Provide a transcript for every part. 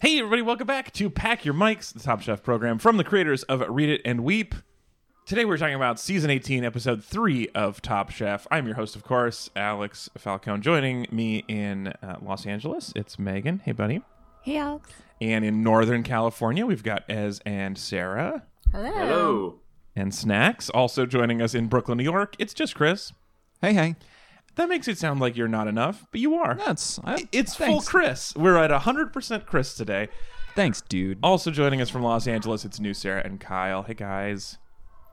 Hey, everybody, welcome back to Pack Your Mics, the Top Chef program from the creators of Read It and Weep. Today, we're talking about season 18, episode 3 of Top Chef. I'm your host, of course, Alex Falcone. Joining me in uh, Los Angeles, it's Megan. Hey, buddy. Hey, Alex. And in Northern California, we've got Ez and Sarah Hello. Hello. and Snacks. Also joining us in Brooklyn, New York, it's just Chris. Hey, hey. That makes it sound like you're not enough, but you are. That's I, It's full. Chris. We're at 100% Chris today. Thanks, dude. Also joining us from Los Angeles, it's new Sarah and Kyle. Hey, guys.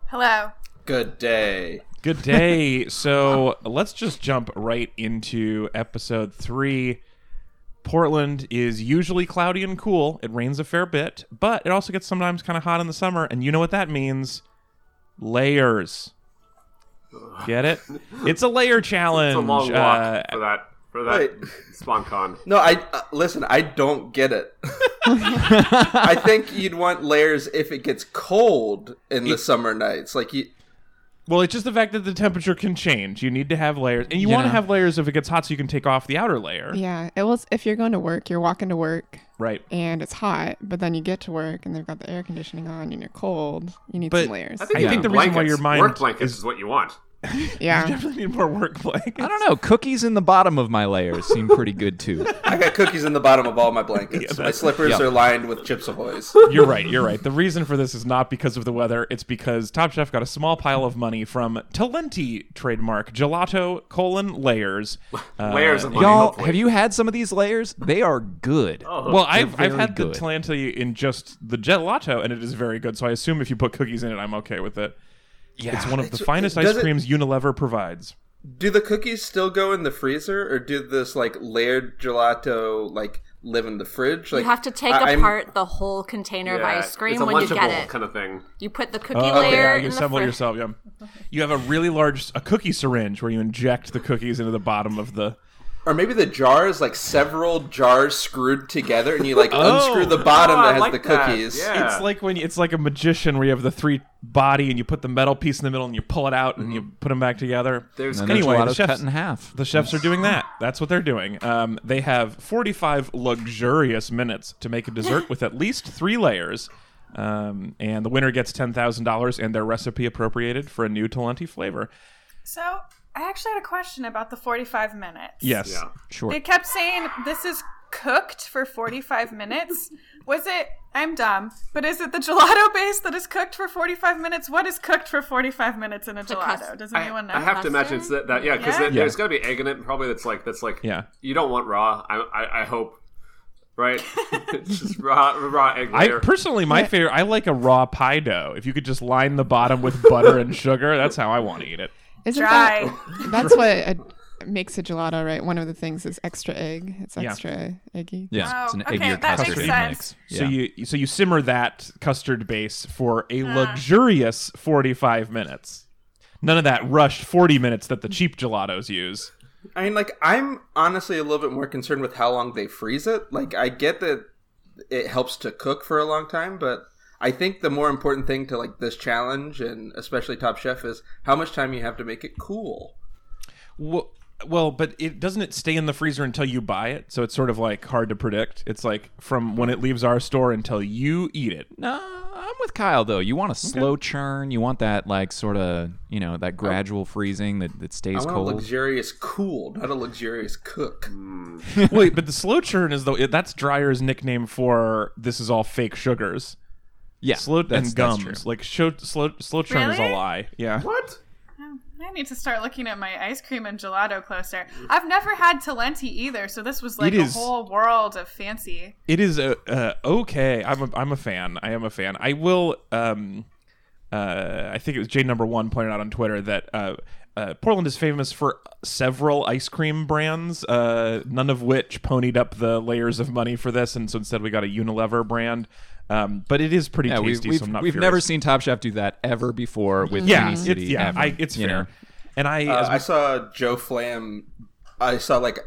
Hello. Good day. Good day. so let's just jump right into episode three. Portland is usually cloudy and cool. It rains a fair bit, but it also gets sometimes kind of hot in the summer. And you know what that means? Layers. Get it? It's a layer challenge. It's a long walk Uh, for that for that Wait. SpawnCon. No, I uh, listen. I don't get it. I think you'd want layers if it gets cold in the summer nights. Like you, well, it's just the fact that the temperature can change. You need to have layers, and you You want to have layers if it gets hot, so you can take off the outer layer. Yeah, it was if you're going to work, you're walking to work Right. and it's hot, but then you get to work and they've got the air conditioning on and you're cold. You need But some layers. I think, I you think need the reason why blankets. your mind work blankets is- is, what you want. Yeah. Definitely need more work blankets. I don't know. Cookies in the bottom of my layers seem pretty good too. I got cookies in the bottom of all my blankets. my slippers yeah. are lined with Chips Ahoy's. You're right. You're right. The reason for this is not because of the weather. It's because Top Chef got a small pile of money from Talenti trademark gelato colon layers. Uh, Layers of money. Y'all, hopefully. have you had some of these layers? They are good. Oh, Well, I've I've had good. the Talenti in just the gelato, and it is very good. So I assume if you put cookies in it, I'm okay with it. Yeah. It's one of the finest does ice it- creams Unilever provides. Do the cookies still go in the freezer, or do this like layered gelato like live in the fridge? Like you have to take I- I'm- apart the whole container Yeah, of ice cream when you get it. kind of thing. You put the oh, cookie Oh, layer yeah, you the assemble it yourself. Yeah, you have a really large a cookie syringe where you inject the cookies into the bottom of the. Or maybe the jar is like several jars screwed together, and you like Oh. unscrew the bottom Oh, that has like the that. cookies. Yeah. It's like when you, it's like a magician where you have the three body and you put the metal piece in the middle and you pull it out and you put them back together. There's and anyway, anyway, the the chefs- cut in half. The chefs are doing that. That's what they're doing. Um, they have 45 luxurious minutes to make a dessert with at least three layers. Um, and the winner gets $10,000 and their recipe appropriated for a new Talenti flavor. So I actually had a question about the 45 minutes. Yes. yeah. Sure. They kept saying this is cooked for 45 minutes. Was it? I'm dumb, but is it the gelato base that is cooked for 45 minutes? What is cooked for 45 minutes in a gelato? cust- Does I, anyone know? I have to imagine it's that, that yeah, because Yeah? there's got to be egg in it. Probably that's like that's like Yeah. You don't want raw. I I, I hope. Right, It's just raw raw egg I personally, my favorite, I like a raw pie dough. If you could just line the bottom with butter and sugar, that's how I want to eat it. Isn't Dry. that that's what a, makes a gelato, right? One of the things is extra egg. It's Yeah. extra eggy. yeah, Oh, it's an okay, eggier that custard makes mix. sense. Yeah. So you so you simmer that custard base for a Ah. luxurious 45 minutes. None of that rushed 40 minutes that the cheap gelatos use. I mean, like, I'm honestly a little bit more concerned with how long they freeze it. Like, I get that it helps to cook for a long time, but I think the more important thing to like this challenge and especially Top Chef is how much time you have to make it cool. Well, well, but it doesn't it stay in the freezer until you buy it, so it's sort of like hard to predict. It's like from when it leaves our store until you eat it. No, I'm with Kyle though. You want a slow churn. You want that like sort of you know that oh. gradual freezing that, that I stays want a cold. luxurious cool, not a luxurious cook. Mm. Wait, but the slow churn is though that's Dreyer's nickname for this is all fake sugars. Yeah, Slow that's, and that's gums. true. Like show, slow slow churn is a Really? lie. Yeah. what? I need to start looking at my ice cream and gelato closer. I've never had Talenti either, so this was like It a whole world of fancy. It is uh, uh, okay. I'm a, I'm a fan. I am a fan. I will. Um, uh, I think it was J number one pointed out on Twitter that uh, uh, Portland is famous for several ice cream brands, uh, none of which ponied up the layers of money for this, and so instead we got a Unilever brand. Um, but it is pretty yeah, we've tasty. we've, so I'm not we've never seen Top Chef do that ever before with Yeah, any it's, city. yeah, ever, I, it's fair. know? And I, Uh, as I saw Joe Flamm. I saw like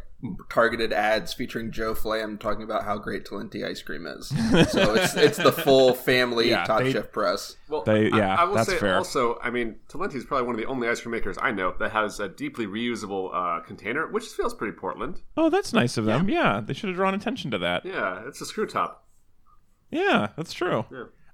targeted ads featuring Joe Flamm talking about how great Talenti ice cream is. so it's it's the full family Yeah, Top they- Chef press. Well, They- yeah, I, will that's say fair. also, I mean, Talenti is probably one of the only ice cream makers I know that has a deeply reusable uh, container, which feels pretty Portland. oh, that's nice of them. Yeah, they should have drawn attention to that. Yeah, it's a screw top. Yeah, that's true.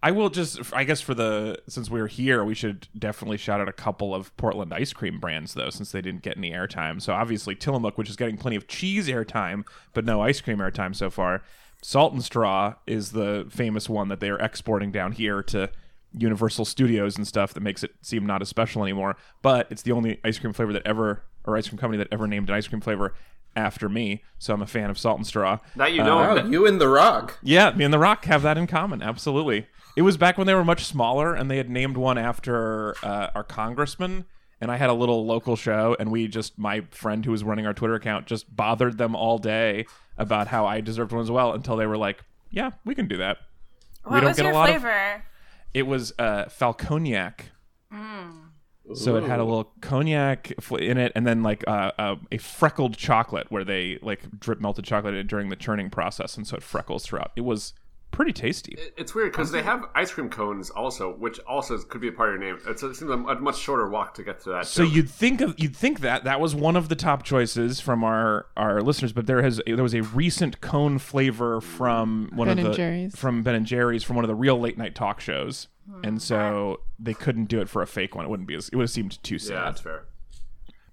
I will just, I guess, for the since we're here, we should definitely shout out a couple of Portland ice cream brands though, since they didn't get any airtime. So obviously Tillamook, which is getting plenty of cheese airtime, but no ice cream airtime so far. Salt and Straw is the famous one that they are exporting down here to Universal Studios and stuff that makes it seem not as special anymore. But it's the only ice cream flavor that ever, or ice cream company that ever named an ice cream flavor after me. So I'm a fan of Salt and Straw. That you know. Wow, you and The Rock. Yeah, me and The Rock have that in common. Absolutely. It was back when they were much smaller, and they had named one after uh, our congressman. And I had a little local show, and we just, my friend who was running our Twitter account, just bothered them all day about how I deserved one as well until they were like, yeah, we can do that. What don't was get a your lot of- flavor? It was uh, Falconiac. So it had a little cognac in it, and then like uh, uh, a freckled chocolate where they like drip melted chocolate during the churning process, and so it freckles throughout. It was pretty tasty. It's weird because they have ice cream cones also, which also could be a part of your name. It's it seems a, a much shorter walk to get to that. So too. you'd think of you'd think that that was one of the top choices from our our listeners, but there has there was a recent cone flavor from one Ben of and the Jerry's. from Ben and Jerry's from one of the real late night talk shows, hmm. and so they couldn't do it for a fake one. It wouldn't be as it would have seemed too sad. yeah, that's fair.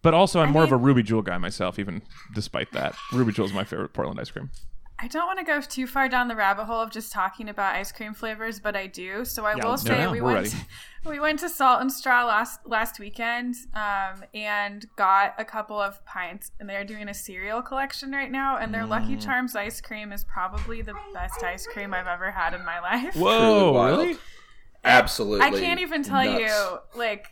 But also, I'm more of a Ruby Jewel guy myself, even despite that. Ruby Jewel is my favorite Portland ice cream. I don't want to go too far down the rabbit hole of just talking about ice cream flavors, but I do. So I Yeah, will no, say no, we we're went ready. we went to Salt and Straw last last weekend um, and got a couple of pints, and they're doing a cereal collection right now. And their Lucky Mm. Charms ice cream is probably the best ice cream I've ever had in my life. Whoa, wild. really? Absolutely. I can't even tell nuts. you like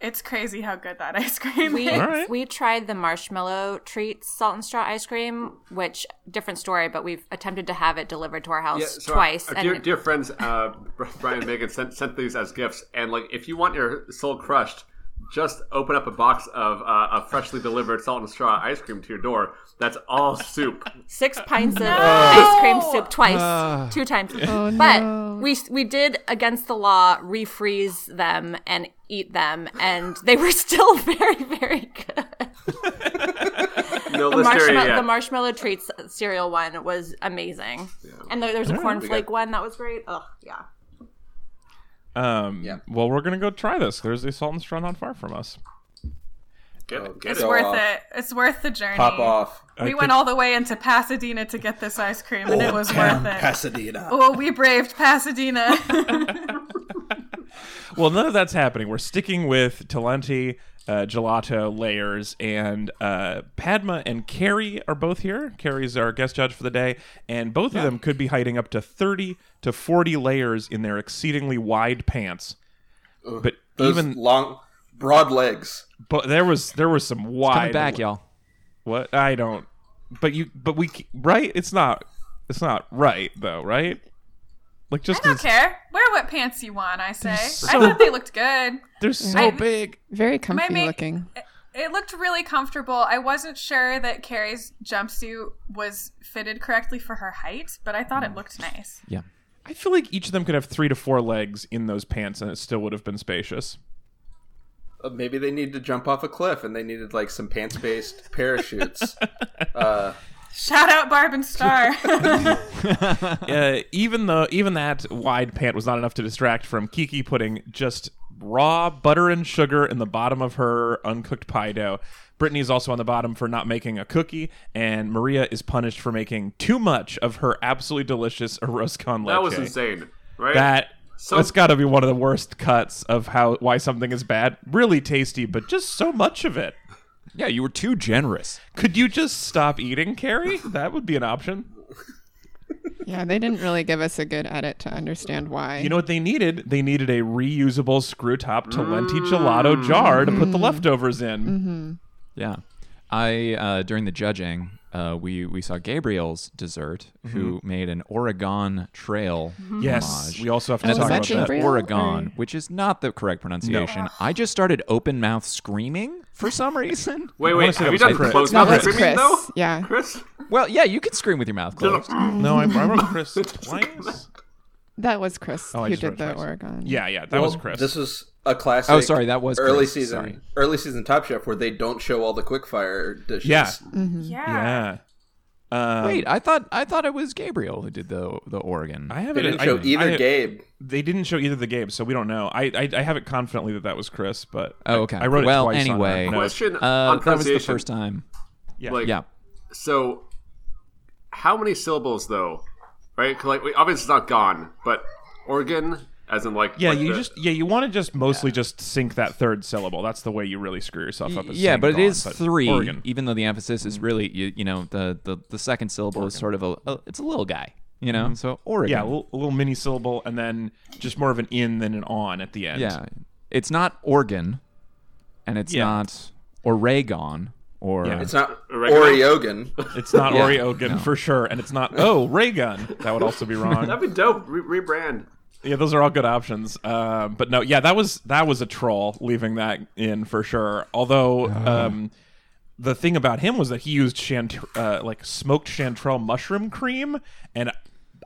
it's crazy how good that ice cream We is. All right. we tried the marshmallow treats salt and straw ice cream, which different story, but we've attempted to have it delivered to our house Yeah, so twice. Our, and dear, dear friends, uh, Brian and Megan sent, sent these as gifts, and like if you want your soul crushed, just open up a box of uh, of freshly delivered salt and straw ice cream to your door. That's all soup. six pints of ice cream soup twice, two times. Oh, but no. we we did against the law refreeze them and eat them, and they were still very very good. No The, marshmallow, yet. the marshmallow treats cereal one was amazing, and there, there's a cornflake one that was great. Oh yeah. Um, Yeah. Well, we're gonna go try this. There's a salt and straw not far from us. get, Oh, get It's it. Worth off. it. It's worth the journey. Pop off. We I went think- all the way into Pasadena to get this ice cream, and it was worth it. Pasadena. Oh, we braved Pasadena. Well, none of that's happening. We're sticking with Talenti, uh, gelato layers, and uh, Padma and Carrie are both here. Carrie's our guest judge for the day, and both of them could be hiding up to thirty to forty layers in their exceedingly wide pants. But Those even long, broad legs. but there was there was some wide Coming back, y'all. What I don't. But you but we right. It's not. It's not right though. Right. Like just I don't 'cause care. Wear what pants you want. I say. I thought they looked good. they're so I- big. Very comfy ma- looking. It looked really comfortable. I wasn't sure that Carrie's jumpsuit was fitted correctly for her height, but I thought it looked nice. Yeah. I feel like each of them could have three to four legs in those pants, and it still would have been spacious. Uh, maybe they need to jump off a cliff and they needed like some pants based parachutes. uh, Shout out Barb and Star. uh, even though even that wide pant was not enough to distract from Kiki putting just raw butter and sugar in the bottom of her uncooked pie dough. Brittany is also on the bottom for not making a cookie, and Maria is punished for making too much of her absolutely delicious arroz con leche. That was insane, right? That So- that's got to be one of the worst cuts of how why something is bad. Really tasty, but just so much of it. Yeah, you were too generous. Could you just stop eating, Carrie? That would be an option. Yeah, they didn't really give us a good edit to understand why. You know what they needed? They needed a reusable screw top Talenti gelato jar to put the leftovers in. Yeah. I uh, during the judging, uh, we we saw Gabriel's dessert, who made an Oregon Trail Yes, homage. we also have to and talk about that that. Oregon, Or- which is not the correct pronunciation. I just started open mouth screaming for some reason. wait, wait. say Have you done Chris. close no, mouth screaming Chris. though? Yeah. Chris? Well, yeah, you can scream with your mouth closed. No, I, I wrote Chris twice. That was Chris Oh, who did the. Oregon. Yeah, yeah, that was Chris. This was a classic. Oh, sorry, that was early Chris. season. Sorry. Early season Top Chef where they don't show all the quickfire dishes. yeah, yeah. yeah. Um, Wait, I thought I thought it was Gabriel who did the the Oregon. I have They it. didn't I- show either I- Gabe. They didn't show either the Gabe, so we don't know. I I, I have it confidently that that was Chris, but Oh, okay. I, I wrote Well, it twice. on anyway. our notes. Question uh, on that was the first time. Yeah. Like, Yeah. So, how many syllables though? Right, Like, obviously it's not gone, but organ, as in like Yeah, like you the- just yeah you want to just mostly just sync that third syllable. That's the way you really screw yourself up. is yeah, but it gone, is but three, Oregon. even though the emphasis is mm. really you, you know the, the the second syllable is sort of a, a it's a little guy, you know. Mm-hmm. So Oregon. Yeah, a little, a little mini syllable, and then just more of an in than an on at the end. Yeah. It's not organ, and it's Yeah. not Oregon or Yeah. It's not Oregano? It's not Yeah, Oreogan no. for sure, and it's not oh ray gun. That would also be wrong. That'd be dope. Re- rebrand. Yeah, those are all good options. Um, but no, yeah, that was that was a troll leaving that in for sure. Although um, the thing about him was that he used chant- uh, like smoked chanterelle mushroom cream, and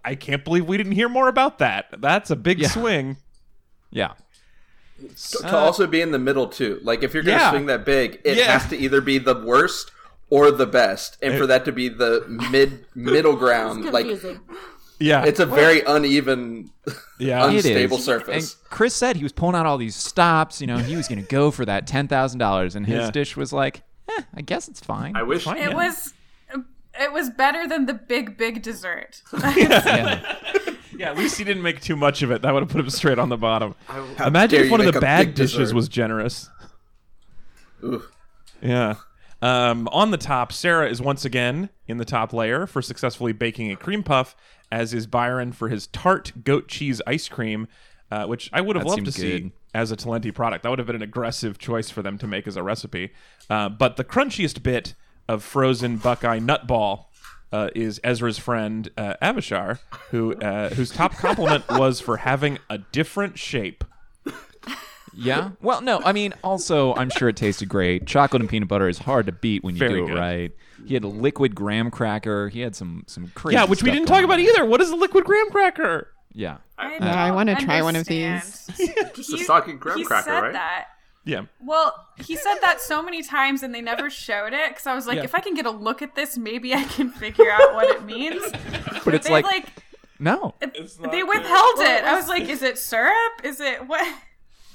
I can't believe we didn't hear more about that. That's a big Yeah. swing. yeah. to also be in the middle too. Like if you're gonna Yeah. swing that big, it Yeah. has to either be the worst or the best, and for that to be the mid middle ground, like Confusing. Yeah, it's a very uneven, yeah. Unstable surface. And Chris said he was pulling out all these stops. You know, he was going to go for that ten thousand dollars, and his Yeah. dish was like, eh, I guess it's fine. I wish. Fine. It Yeah. was it was better than the big big dessert. yeah. Yeah, at least he didn't make too much of it. That would have put him straight on the bottom. How Imagine if one of the make bad dishes dessert. was generous. Ooh. Yeah. Um, on the top, Sarah is once again in the top layer for successfully baking a cream puff, as is Byron for his tart goat cheese ice cream, uh, which I would have That loved to seemed see as a Talenti product. That would have been an aggressive choice for them to make as a recipe. Uh, but the crunchiest bit of frozen Buckeye nutball uh, is Ezra's friend uh, Avishar, who uh, whose top compliment was for having a different shape. Yeah. Well, no, I mean, also, I'm sure it tasted great. Chocolate and peanut butter is hard to beat when you Very do it good. right. He had a liquid graham cracker. He had some some crazy. Yeah, which we stuff didn't going talk about on. either. What is a liquid graham cracker? Yeah. I, uh, No, I don't wanna try one of understand. Just a soggy graham he cracker, said right? that. Yeah. Well, he said that so many times and they never showed it because I was like, Yeah. if I can get a look at this, maybe I can figure out what it means. But it's they like, like, no. they withheld it. I was like, is it syrup? Is it what?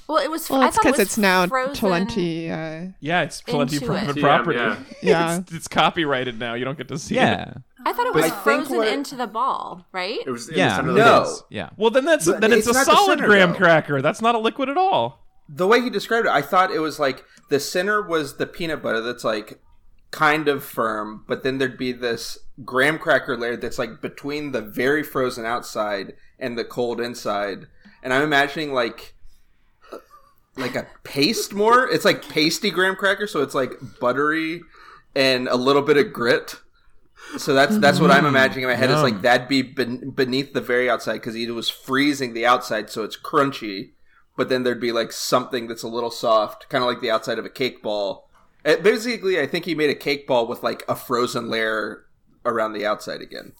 Well, it was. Well, it's thought it because it's now frozen. Talenti. Uh, Yeah, it's plenty Into private it. property. Yeah, yeah. it's, it's copyrighted now. You don't get to see Yeah. it. I thought it was I think frozen what- into the ball, right? It was in the Yeah. center of the No. base. Yeah. Well, then that's But then it's, it's a solid center, graham though. cracker. That's not a liquid at all. the way he described it, I thought it was like the center was the peanut butter that's like kind of firm, but then there'd be this graham cracker layer that's like between the very frozen outside and the cold inside. And I'm imagining like like a paste more. It's like pasty graham cracker, so it's like buttery and a little bit of grit. So that's that's what I'm imagining in my head. Is like that'd be ben- beneath the very outside because he was freezing the outside, so it's crunchy. But then there'd be like something that's a little soft, kind of like the outside of a cake ball. Uh, basically, I think he made a cake ball with like a frozen layer around the outside again.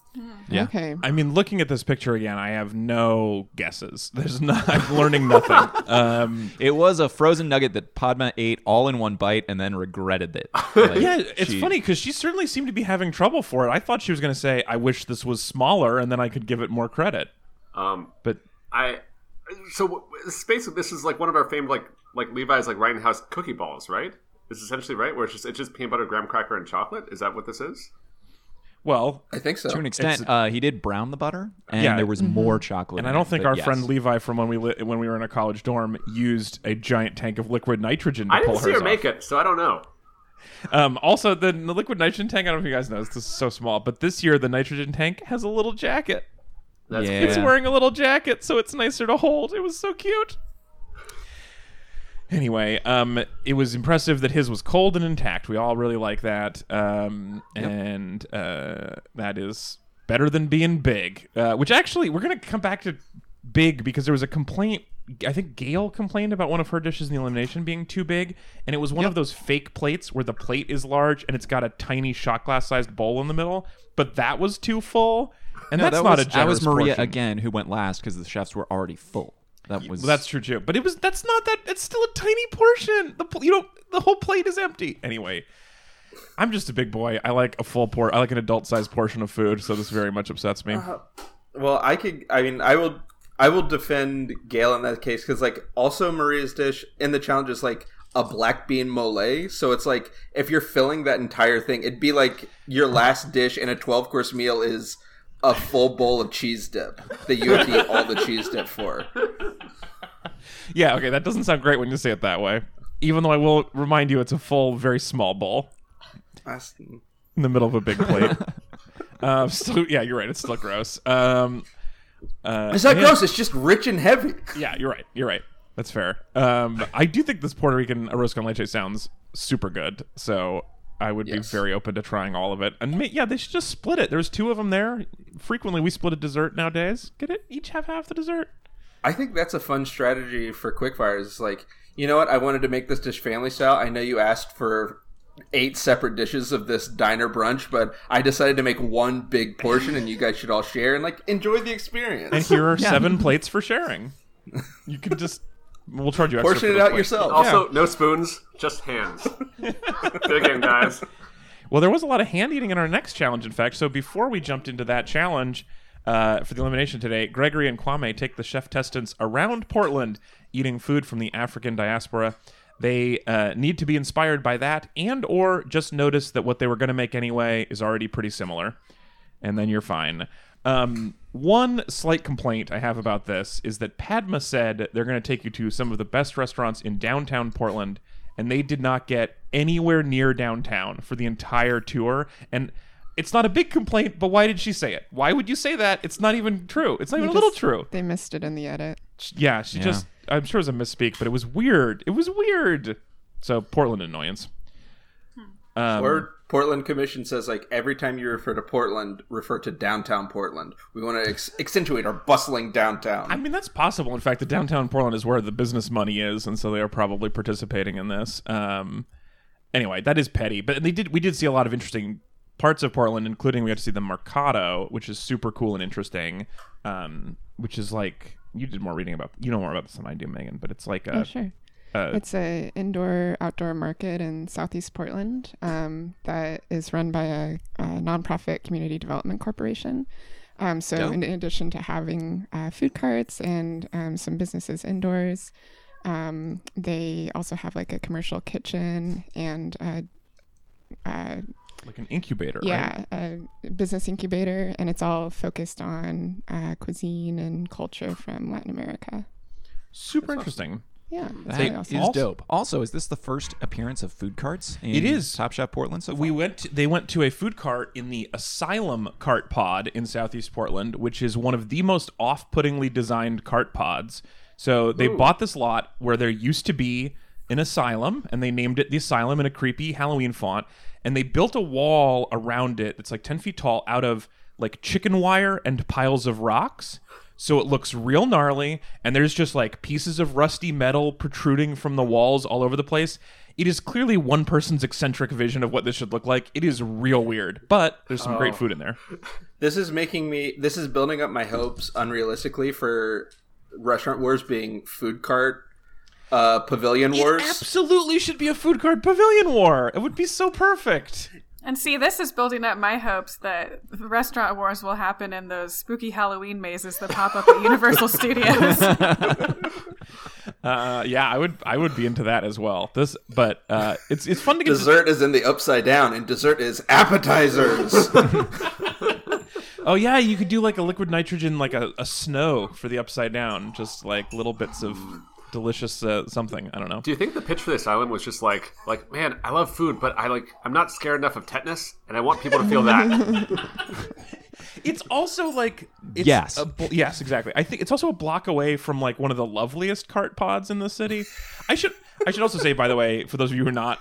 Yeah. Okay. I mean, looking at this picture again, I have no guesses. There's not. I'm learning nothing. Um, It was a frozen nugget that Padma ate all in one bite and then regretted it. Like, yeah, it's she- funny because she certainly seemed to be having trouble for it. I thought she was going to say, "I wish this was smaller," and then I could give it more credit. Um, But I so w- this basically this is like one of our famed like like Levi's like Ryan House cookie balls, right? This is essentially right where it's just it's just peanut butter, graham cracker, and chocolate. Is that what this is? Well, I think so. To an extent, uh, he did brown the butter, and Yeah. there was more chocolate. and in I don't it, think our yes. friend Levi from when we li- when we were in a college dorm used a giant tank of liquid nitrogen to I pull didn't see hers her make it, so I don't know. Um, also, the, the liquid nitrogen tank. I don't know if you guys know this. This is so small, but this year the nitrogen tank has a little jacket. That's Yeah. It's wearing a little jacket, so it's nicer to hold. It was so cute. Anyway, um, it was impressive that his was cold and intact. We all really like that, um, and uh, that is better than being big. Uh, which actually, we're gonna come back to big because there was a complaint. I think Gail complained about one of her dishes in the elimination being too big, and it was one of those fake plates where the plate is large and it's got a tiny shot glass sized bowl in the middle, but that was too full. And No, that's that not was, a that was generous Maria portion. again who went last because the chefs were already full. That was Well, that's true too. But it was that's not that. It's still a tiny portion. The you know the whole plate is empty anyway. I'm just a big boy. I like a full port. I like an adult sized portion of food, so this very much upsets me. Uh-huh. Well, I could. I mean, I will. I will defend Gail in that case because, like, also Maria's dish in the challenge is like a black bean mole. So it's like if you're filling that entire thing, it'd be like your last dish in a 12 course meal is a full bowl of cheese dip that you have to eat all the cheese dip for. Yeah, okay, that doesn't sound great when you say it that way. Even though I will remind you, it's a full, very small bowl That's- in the middle of a big plate. um, so yeah, you're right. It's still gross. Um, uh, It's not and- gross. It's just rich and heavy. Yeah, you're right. You're right. That's fair. Um, I do think this Puerto Rican arroz con leche sounds super good. So I would Yes. be very open to trying all of it. And ma- yeah, they should just split it. There's two of them there. Frequently, we split a dessert nowadays. Get it? Each have half the dessert. I think that's a fun strategy for quickfires. It's like, you know what? I wanted to make this dish family style. I know you asked for eight separate dishes of this diner brunch, but I decided to make one big portion, and you guys should all share and like enjoy the experience. And here are seven plates for sharing. You can just. We'll charge you extra. Portion for it out plates. yourself. Also, no spoons, just hands. Good game, guys. Well, there was a lot of hand eating in our next challenge, in fact. So before we jumped into that challenge uh, for the elimination today, Gregory and Kwame take the chef testants around Portland eating food from the African diaspora. They uh, need to be inspired by that, and or just notice that what they were going to make anyway is already pretty similar, and then you're fine. Um, one slight complaint I have about this is that Padma said they're going to take you to some of the best restaurants in downtown Portland, and they did not get anywhere near downtown for the entire tour. And it's not a big complaint, but why did she say it? Why would you say that? It's not even true. It's not even They a little true. They missed it in the edit. Yeah, she Yeah. just. I'm sure it was a misspeak, but it was weird. It was weird. So Portland annoyance. Um, Or Portland Commission says like every time you refer to Portland, refer to downtown Portland. We want to ex- accentuate our bustling downtown. I mean, that's possible. In fact, the downtown Portland is where the business money is, and so they are probably participating in this. Um, anyway, that is petty, but they did. We did see a lot of interesting parts of Portland, including we got to see the Mercado, which is super cool and interesting. Um, which is like you did more reading about. You know more about this than I do, Megan. But it's like a oh, sure. Uh, It's a indoor outdoor market in Southeast Portland um, that is run by a, a nonprofit community development corporation. Um, so, Dope. in addition to having uh, food carts and um, some businesses indoors, um, they also have like a commercial kitchen and uh, uh, like an incubator. right? yeah, a business incubator, and it's all focused on uh, cuisine and culture from Latin America. super interesting. Yeah, that's That awesome. is Also- dope. Also, is this the first appearance of food carts in It is. Top Chef Portland so far? We went. To, they went to a food cart in the Asylum Cart Pod in Southeast Portland, which is one of the most off-puttingly designed cart pods. So they bought this lot where there used to be an asylum, and they named it the Asylum in a creepy Halloween font, and they built a wall around it that's like ten feet tall out of like chicken wire and piles of rocks. So it looks real gnarly, and there's just like pieces of rusty metal protruding from the walls all over the place. It is clearly one person's eccentric vision of what this should look like. It is real weird, but there's some great food in there. this is making me. This is building up my hopes unrealistically for Restaurant Wars being food cart uh, pavilion wars. It absolutely should be a food cart pavilion war. It would be so perfect. And see, this is building up my hopes that the restaurant wars will happen in those spooky Halloween mazes that pop up at Universal Studios. Uh, yeah, I would I would be into that as well. This, but uh, it's it's fun to get. to- Dessert is in the upside down, and dessert is appetizers. oh yeah, you could do like a liquid nitrogen, like a, a snow for the upside down, just like little bits of delicious uh, something. I don't know. Do you think the pitch for this island was just like, like, man, I love food, but I like, I'm not scared enough of tetanus, and I want people to feel that. It's also like it's Yes. a yes, exactly. I think it's also a block away from like one of the loveliest cart pods in the city. I should I should also say by the way, for those of you who are not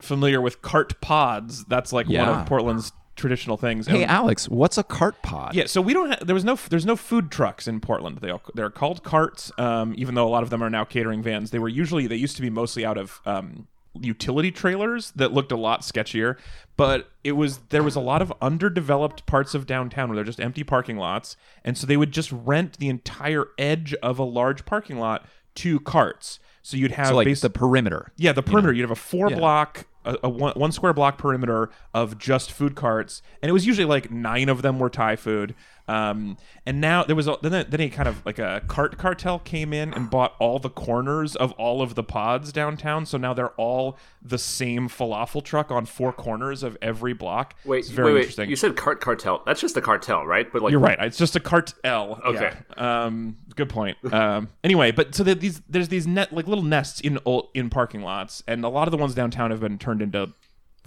familiar with cart pods, that's like one of Portland's traditional things. Hey, And- Alex, what's a cart pod? yeah, so we don't. Ha- there was no. There's no food trucks in Portland. They all, they're called carts. Um, even though a lot of them are now catering vans, they were usually they used to be mostly out of um, utility trailers that looked a lot sketchier. But it was there was a lot of underdeveloped parts of downtown where they're just empty parking lots, and so they would just rent the entire edge of a large parking lot to carts. So you'd have So like the perimeter. yeah, the perimeter. You'd have a four Yeah. block a, a one, one square block perimeter of just food carts, and it was usually like nine of them were Thai food. Um, and now there was a, then then a kind of like a cart cartel came in and bought all the corners of all of the pods downtown. So now they're all the same falafel truck on four corners of every block. Wait, it's very wait, wait. interesting. You said cart cartel. That's just a cartel, right? But like, You're right. It's just a cartel. Okay. Yeah. Um, good point. Um, anyway, but so these there's these net like little nests in in parking lots, and a lot of the ones downtown have been turned into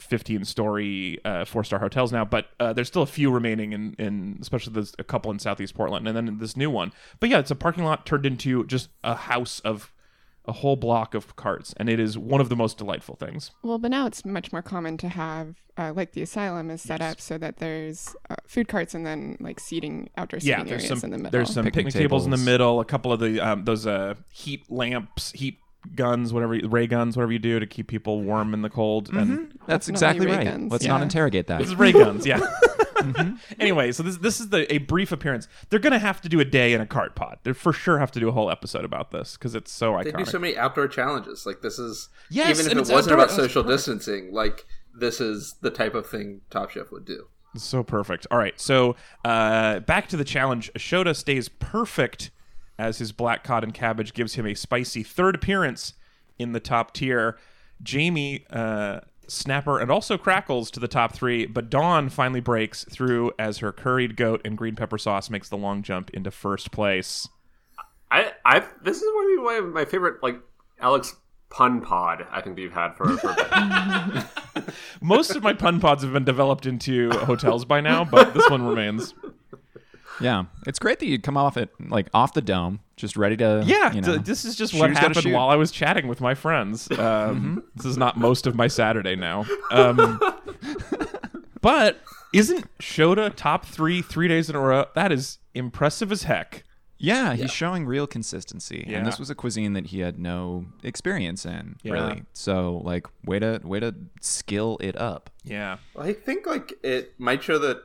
15 story uh, four star hotels now. But uh, there's still a few remaining in in especially there's a couple in Southeast Portland, and then this new one. But yeah, it's a parking lot turned into just a house of a whole block of carts, and it is one of the most delightful things. Well, but now it's much more common to have, uh, like the asylum is set up so that there's uh, food carts and then like seating, outdoor seating yeah, there's areas some in the middle. Yeah, there's some picnic, Picnic tables. in the middle, a couple of the um, those uh, heat lamps, heat guns, whatever ray guns, whatever you do to keep people warm in the cold. And That's exactly right. guns, Let's yeah. not interrogate that. this is ray guns, yeah. Anyway, so this this is the a brief appearance. They're gonna have to do a day in a cart pod. They for sure have to do a whole episode about this because it's so iconic. They do so many outdoor challenges. Like this is Yes, even if it wasn't outdoor- about social distancing, like this is the type of thing Top Chef would do. So perfect. All right, so uh, back to the challenge. Shota stays perfect as his black cod and cabbage gives him a spicy third appearance in the top tier. Jamie, uh, Snapper, and also Crackles to the top three, but Dawn finally breaks through as her curried goat and green pepper sauce makes the long jump into first place. I, I, this is one of my- one of my favorite, like Alex pun pod. I think that you've had for. for a bit. Most of my pun pods have been developed into hotels by now, but this one remains. Yeah, it's great that you come off it like off the dome, just ready to. Yeah, you know, th- this is just what happened while I was chatting with my friends. Um, This is not most of my Saturday now. Um, but isn't Shota top three three days in a row? That is impressive as heck. Yeah, he's showing real consistency, Yeah. and this was a cuisine that he had no experience in, Yeah. really. So, like, way to way to skill it up. Yeah, I think like it might show that.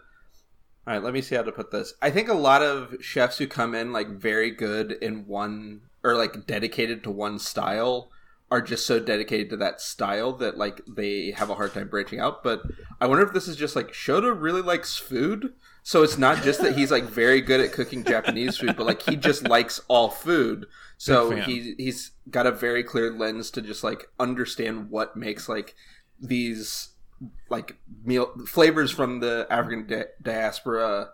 All right, let me see how to put this. I think a lot of chefs who come in like very good in one or like dedicated to one style are just so dedicated to that style that like they have a hard time branching out. But I wonder if this is just like Shota really likes food. So it's not just that he's like very good at cooking Japanese food, but like he just likes all food. So he he's got a very clear lens to just like understand what makes like these like meal flavors from the African di- diaspora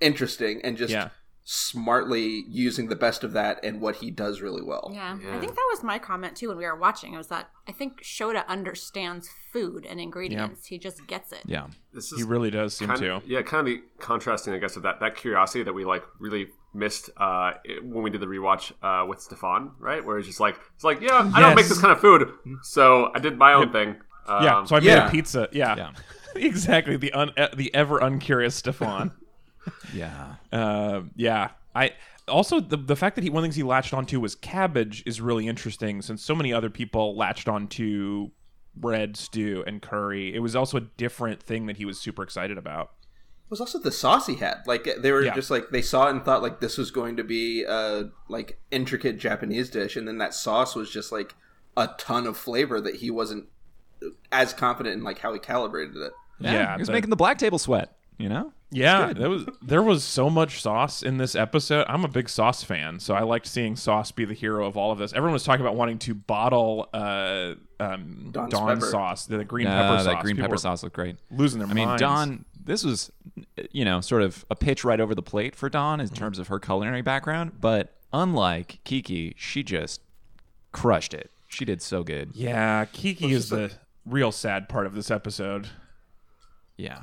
interesting and just Yeah. smartly using the best of that and what he does really well. Yeah. I think that was my comment too when we were watching. It was that I think Shota understands food and ingredients. He just gets it. Yeah, This is he really does seem kind to. yeah, kind of the contrasting, I guess, of that that curiosity that we like really missed uh, when we did the rewatch uh, with Stefan, right? Where it's just like it's like, yeah, I don't make this kind of food, so I did my own thing. Um, Yeah, so I made yeah. a pizza. Yeah, Yeah. exactly. The un, the ever uncurious Stefan. yeah, Uh, yeah, I also the the fact that he one of the things he latched onto was cabbage is really interesting since so many other people latched onto bread stew and curry. It was also a different thing that he was super excited about. It was also the sauce he had. Like they were Yeah. just like they saw it and thought like this was going to be a like intricate Japanese dish, and then that sauce was just like a ton of flavor that he wasn't as confident in like how he calibrated it. yeah. Yeah, he was the- making the black table sweat. You know, Yeah, there was there was so much sauce in this episode. I'm a big sauce fan, so I liked seeing sauce be the hero of all of this. Everyone was talking about wanting to bottle uh, um, Dawn's Dawn pepper. sauce, the green Yeah, pepper sauce. that green People pepper sauce looked great. losing their I mean, minds. Dawn, this was, you know, sort of a pitch right over the plate for Dawn in terms of her culinary background. But unlike Kiki, she just crushed it. She did so good. Yeah, Kiki is the real sad part of this episode. Yeah.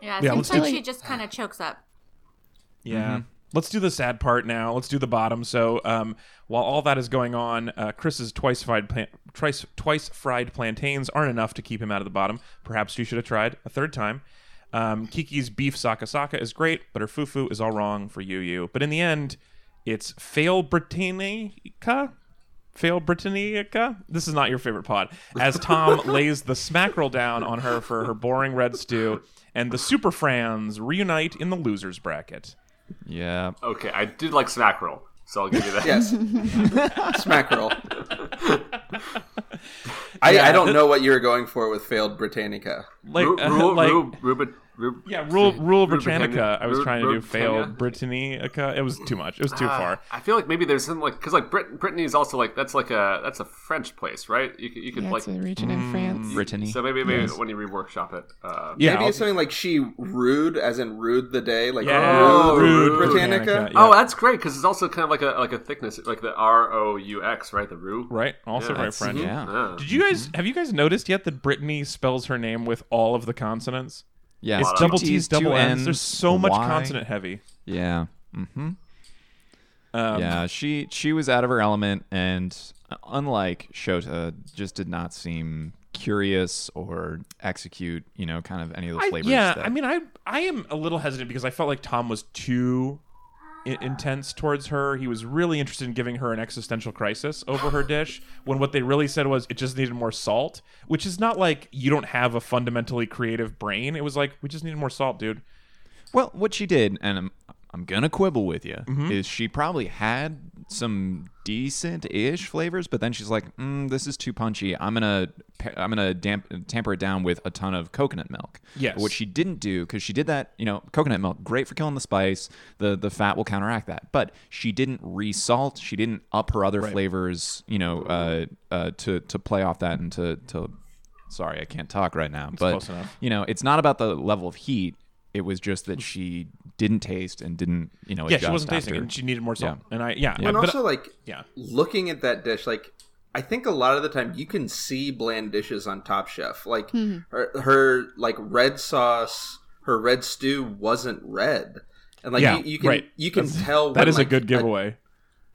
Yeah, Yeah, it let's seems do- like she just kind of chokes up. Yeah. Let's do the sad part now. Let's do the bottom. So, um, while all that is going on, uh, Chris's twice fried pla- twice twice fried plantains aren't enough to keep him out of the bottom. Perhaps you should have tried a third time. Um, Kiki's beef saka saka is great, but her fufu is all wrong for Yu Yu. But in the end, it's fail Britannica. Fail Britannica. This is not your favorite pod. As Tom lays the smackerel down on her for her boring red stew, and the Super Frans reunite in the losers bracket. Yeah. Okay, I did like Smackerel, so I'll give you that. Yes, smack roll. I, Yeah, I don't know what you were going for with failed Britannica. like Ru- uh, Rule, like Rule, Rubin- Ru- yeah, rule rule Ru- Britannica. I was Ru- trying to Ru- do fail Britannia? Britannica. It was too much. It was too Uh, far. I feel like maybe there's some like because like Brit- Brittany is also like that's like a that's a French place, right? You could you could Yeah, like it's a region in France. Brittany. so maybe maybe when you reworkshop it, uh, Yeah, Maybe I'll- it's something like she rude, as in rude the day, like Yeah, Oh, rude, rude Britannica. Britannica, yeah. Oh, that's great because it's also kind of like a like a thickness, like the R O U X, right? The roux. right. Also Yeah, very French. Yeah. Yeah. Did you guys have you guys noticed yet that Brittany spells her name with all of the consonants? Yeah. It's double T's, T's, double two N's. N's, There's so much Y. consonant heavy. Yeah. Mm-hmm. Um, yeah, she she was out of her element, and unlike Shota, just did not seem curious or execute, you know, kind of any of the I, flavors. yeah, that- I mean, I I am a little hesitant because I felt like Tom was too I- intense towards her. He was really interested in giving her an existential crisis over her dish when what they really said was it just needed more salt, which is not like you don't have a fundamentally creative brain. It was like we just needed more salt, dude. Well, what she did, and I'm I'm gonna quibble with you, Mm-hmm. is she probably had some decent-ish flavors, but then she's like, mm, "This is too punchy. I'm gonna I'm gonna damp, tamper it down with a ton of coconut milk." Yes. What she didn't do, because she did that, you know, coconut milk, great for killing the spice. The the fat will counteract that, but she didn't resalt. She didn't up her other flavors, you know, uh, uh, to to play off that and to to. Sorry, I can't talk right now, but close enough. you know, it's not about the level of heat. It was just that she didn't taste and didn't, you know, Yeah, she wasn't tasting, after. and she needed more salt. Yeah. And I, yeah, And but- also, like, yeah. looking at that dish, like, I think a lot of the time you can see bland dishes on Top Chef. Like, hmm. her, her, like, red sauce, her red stew wasn't red. And, like, yeah, you, you can, right. you can That's- tell that when, is like, a good giveaway.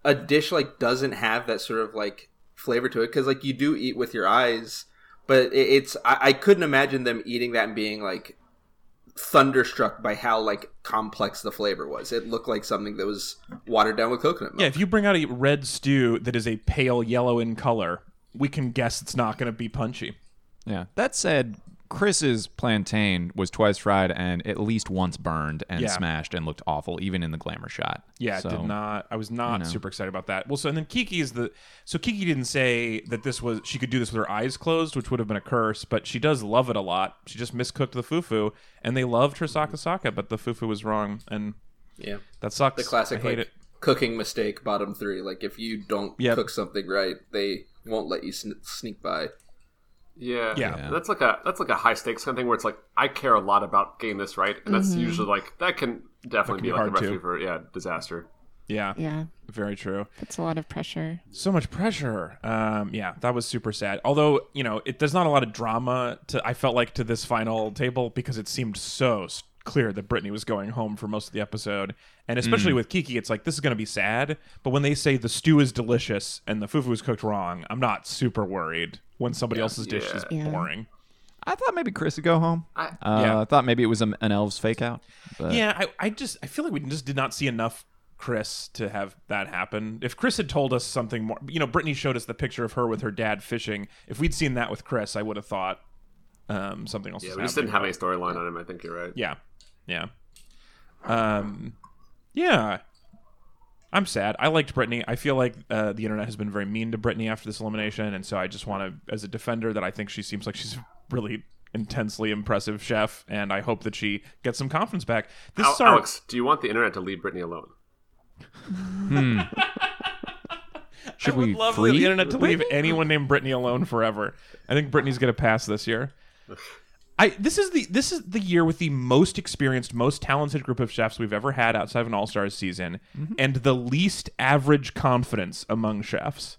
a dish like doesn't have that sort of like flavor to it because like you do eat with your eyes but it, it's I, I couldn't imagine them eating that and being like thunderstruck by how like complex the flavor was it looked like something that was watered down with coconut milk Yeah, if you bring out a red stew that is a pale yellow in color, we can guess it's not going to be punchy. Yeah. That said, Chris's plantain was twice fried and at least once burned and Yeah. smashed and looked awful, even in the glamour shot. Yeah, it so, did not. I was not super excited about that. Well, so and then Kiki is the so Kiki didn't say that this was she could do this with her eyes closed, which would have been a curse. But she does love it a lot. She just miscooked the fufu, and they loved her sakasaka, but the fufu was wrong, and yeah that sucks. the classic I hate like it. cooking mistake bottom three like if you don't Yep. cook something right they won't let you sn- sneak by Yeah, Yeah. That's like a that's like a high stakes kind of thing where it's like I care a lot about getting this right, and that's usually like that can definitely can be, be like a hard, too. recipe for yeah disaster. Yeah, Yeah, very true. it's a lot of pressure. so much pressure. Um, yeah, that was super sad. Although you know, it there's not a lot of drama. To I felt like to this final table because it seemed so clear that Brittany was going home for most of the episode, and especially with Kiki, it's like this is going to be sad. But when they say the stew is delicious and the fufu is cooked wrong, I'm not super worried when somebody else's dish is Yeah. boring. I thought maybe Chris would go home. I- uh, Yeah. I thought maybe it was a, an elves fake out. But Yeah, I, I just I feel like we just did not see enough Chris to have that happen. If Chris had told us something more, you know, Brittany showed us the picture of her with her dad fishing. If we'd seen that with Chris, I would have thought um, something else. Yeah, was we just didn't have happening. any storyline on him. I think you're right. Yeah, yeah, um, yeah. I'm sad. I liked Brittany. I feel like uh, the internet has been very mean to Brittany after this elimination, and so I just want to, as a defender, that I think she seems like she's a really intensely impressive chef, and I hope that she gets some confidence back. This Al- is our Alex, do you want the internet to leave Brittany alone? should I would we love free the internet to leave anyone named Brittany alone forever. I think Brittany's gonna pass this year. I this is the this is the year with the most experienced, most talented group of chefs we've ever had outside of an All Stars season, Mm-hmm. and the least average confidence among chefs.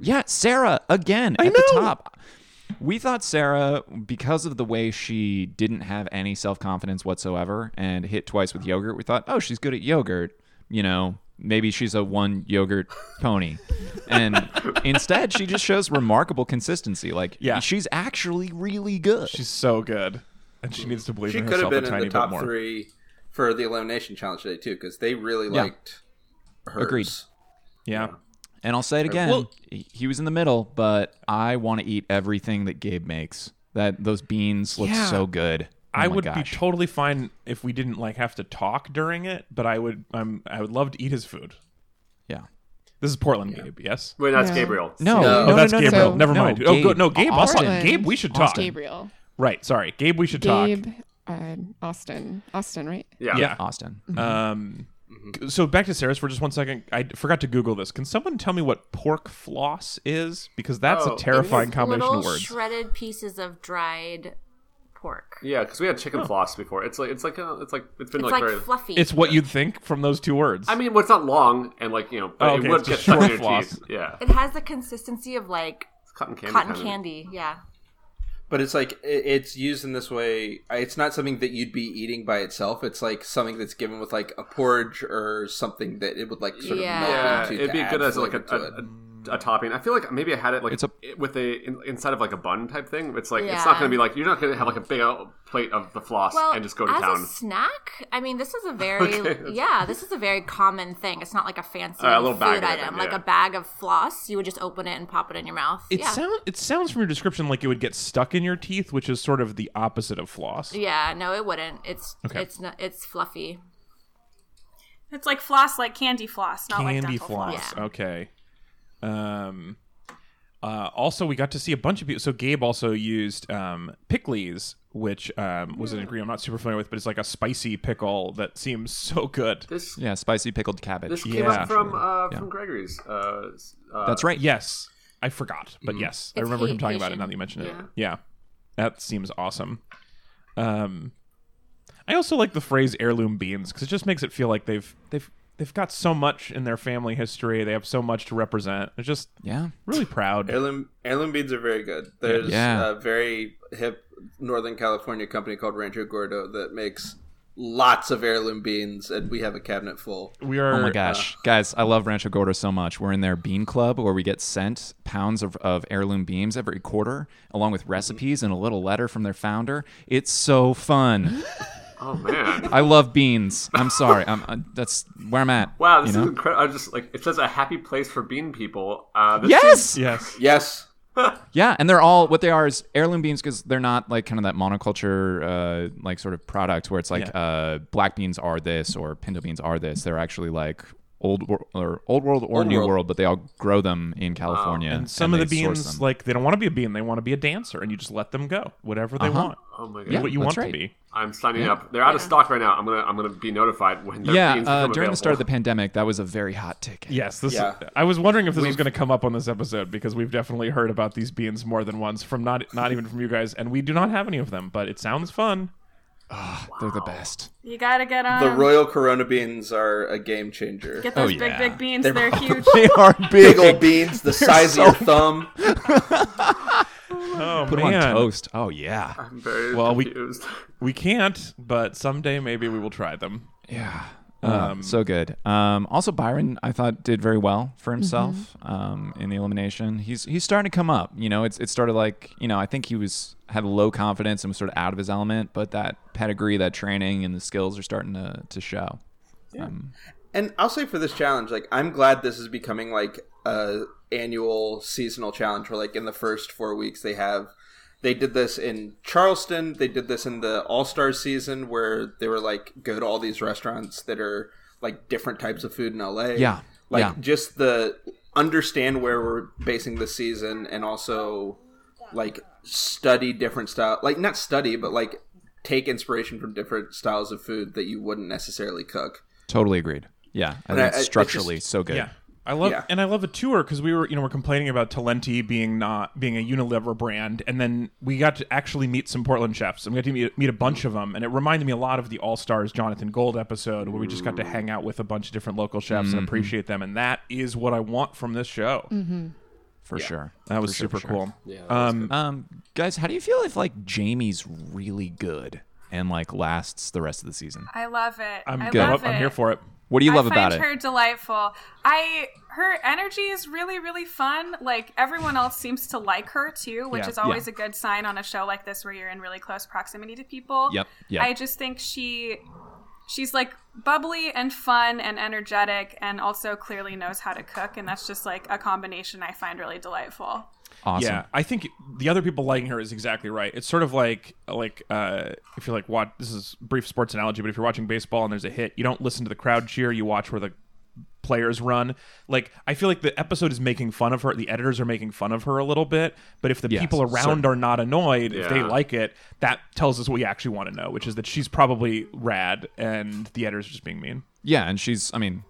Yeah, Sarah again I at the top. We thought Sarah, because of the way she didn't have any self confidence whatsoever and hit twice with yogurt, we thought, oh, she's good at yogurt. You know, maybe she's a one yogurt pony. And instead, she just shows remarkable consistency. Like, Yeah. she's actually really good. She's so good, and she needs to believe she in could have herself a been in tiny the top bit more. three for the elimination challenge today too because they really Yeah. liked hers. Agreed. Yeah. And I'll say it again. Well- he he was in the middle, but I want to eat everything that Gabe makes. That those beans look Yeah. so good. Oh I would gosh. be totally fine if we didn't like have to talk during it, but I would I'm I would love to eat his food. yeah. This is Portland Gabe, yes? Wait, that's No. Gabriel. No, No. no, Oh, that's no, no, Gabriel. no. Never No, mind. Oh, go, no, Gabe. Austin. Portland. Gabe, we should talk. Gabriel. Right, sorry. Gabe, we should talk. Gabe, uh, Austin. Austin, right? Yeah. Yeah. Austin. Um, so back to Sarah's for just one second. I forgot to Google this. Can someone tell me what pork floss is? Because that's Oh. a terrifying It's combination little of words. shredded pieces of dried pork. Yeah, because we had chicken floss before. It's like it's like a, it's like it's been It's like, like very. fluffy. it's what you'd think from those two words. I mean, well, it's not long and like you know, but Oh, okay, it would it's get just stuck in short your floss. teeth. Yeah, it has the consistency of like it's cotton candy. cotton kind of. candy. Yeah. But it's like it's used in this way. It's not something that you'd be eating by itself. It's like something that's given with like a porridge or something that it would like sort Yeah. of melt Yeah, into. it'd be good as like a, flavor a, to it. A, a topping. I feel like maybe I had it like It's a- with a in, inside of like a bun type thing. It's like it's not going to be like you're not going to have like a big plate of the floss Well, and just go to as town. a snack, I mean, this is a very Okay, yeah, this is a very common thing. It's not like a fancy Uh, a little food bag of item, then, like yeah. a bag of floss. You would just open it and pop it in your mouth. it yeah. sound it sounds from your description like it would get stuck in your teeth, which is sort of the opposite of floss. yeah, no, it wouldn't. It's Okay. it's not it's fluffy. It's like floss, like candy floss, not like Candy dental floss. floss. Yeah. Okay. Um. Uh, also, we got to see a bunch of people. So Gabe also used um, pickles, which um, was an ingredient I'm not super familiar with, but it's like a spicy pickle that seems so good. this Yeah, spicy pickled cabbage. this came Yeah. up from uh, Yeah. from Gregory's. Uh, uh, That's right. Yes, I forgot, but yes, I remember him Ha- talking about it now that you mentioned it. Yeah. Yeah, that seems awesome. Um, I also like the phrase heirloom beans because it just makes it feel like they've they've they've got so much in their family history. They have so much to represent. They're just Yeah. really proud. Heirloom heirloom beans are very good. There's Yeah. a very hip Northern California company called Rancho Gordo that makes lots of heirloom beans, and we have a cabinet full. We are. Oh my gosh, uh, guys, I love Rancho Gordo so much. We're in their bean club where we get sent pounds of, of heirloom beans every quarter, along with recipes and a little letter from their founder. It's so fun. oh man. I love beans. I'm sorry. I'm, uh, that's where I'm at. Wow, this you know? is incredible. I just like it says a happy place for bean people. Uh, this Yes. Yes. Yes, Yeah, and they're all what they are is heirloom beans because they're not like kind of that monoculture uh, like sort of product where it's like Yeah. uh, black beans are this or pinto beans are this. They're actually like old wor- or old world or Old new world. world, but they all grow them in California. And some of the beans, like they don't want to be a bean, they want to be a dancer, and you just let them go, whatever they want, Oh my Be god. what you want right. to be. I'm signing up. They're out of stock right now. I'm gonna I'm gonna be notified when their yeah, beans uh, become during the start of the pandemic, that was a very hot ticket. Yes, this. Yeah. I was wondering if this was going to come up on this episode because we've definitely heard about these beans more than once from not not even from you guys, and we do not have any of them. But it sounds fun. They're the best. You gotta get on. The Royal Corona beans are a game changer. Get those Oh, big, yeah. big beans. They're- They're, huge. They are big. Big old beans, the size of your thumb. Oh Put them man, on toast. Oh yeah, I'm very Well, we- we can't, but someday maybe we will try them. yeah. Um, so good. Um, also, Byron, I thought did very well for himself Mm-hmm. um, in the elimination. He's he's starting to come up. You know, it's it started like you know I think he was had low confidence and was sort of out of his element, but that pedigree, that training, and the skills are starting to to show. And I'll say for this challenge, like I'm glad this is becoming like a annual seasonal challenge where like in the first four weeks they have they did this in Charleston, they did this in the All Star season where they were like go to all these restaurants that are like different types of food in LA. Yeah, Like yeah. just the understand where we're basing the season and also like study different style like not study but like take inspiration from different styles of food that you wouldn't necessarily cook. Totally agreed. Yeah, I And think I- it's I- it's structurally just- so good. Yeah. I love Yeah. and I love a tour because we were you know we're complaining about Talenti being not being a Unilever brand and then we got to actually meet some Portland chefs and we got to meet, meet a bunch of them and it reminded me a lot of the All Stars Jonathan Gold episode where we just got to hang out with a bunch of different local chefs Mm-hmm. and appreciate them and that is what I want from this show. for sure. That was For sure, super sure. cool. Yeah, Um, Um, guys, how do you feel if like Jamie's really good and like lasts the rest of the season? I love it. I'm I good. love I'm it. here for it. What do you love about it? I about find it? her delightful. I her energy is really really fun. Like everyone else seems to like her too, which Yeah, is always yeah. a good sign on a show like this where you're in really close proximity to people. Yep, yep. I just think she she's like bubbly and fun and energetic and also clearly knows how to cook and that's just like a combination I find really delightful. Awesome. Yeah, I think the other people liking her is exactly right. It's sort of like like uh, if you're like what this is brief sports analogy, but if you're watching baseball and there's a hit, you don't listen to the crowd cheer. You watch where the players run. Like I feel like the episode is making fun of her. The editors are making fun of her a little bit. But if the Yes, people around certainly. are not annoyed, if they like it, that tells us what we actually want to know, which is that she's probably rad, and the editors are just being mean. Yeah, and she's, I mean,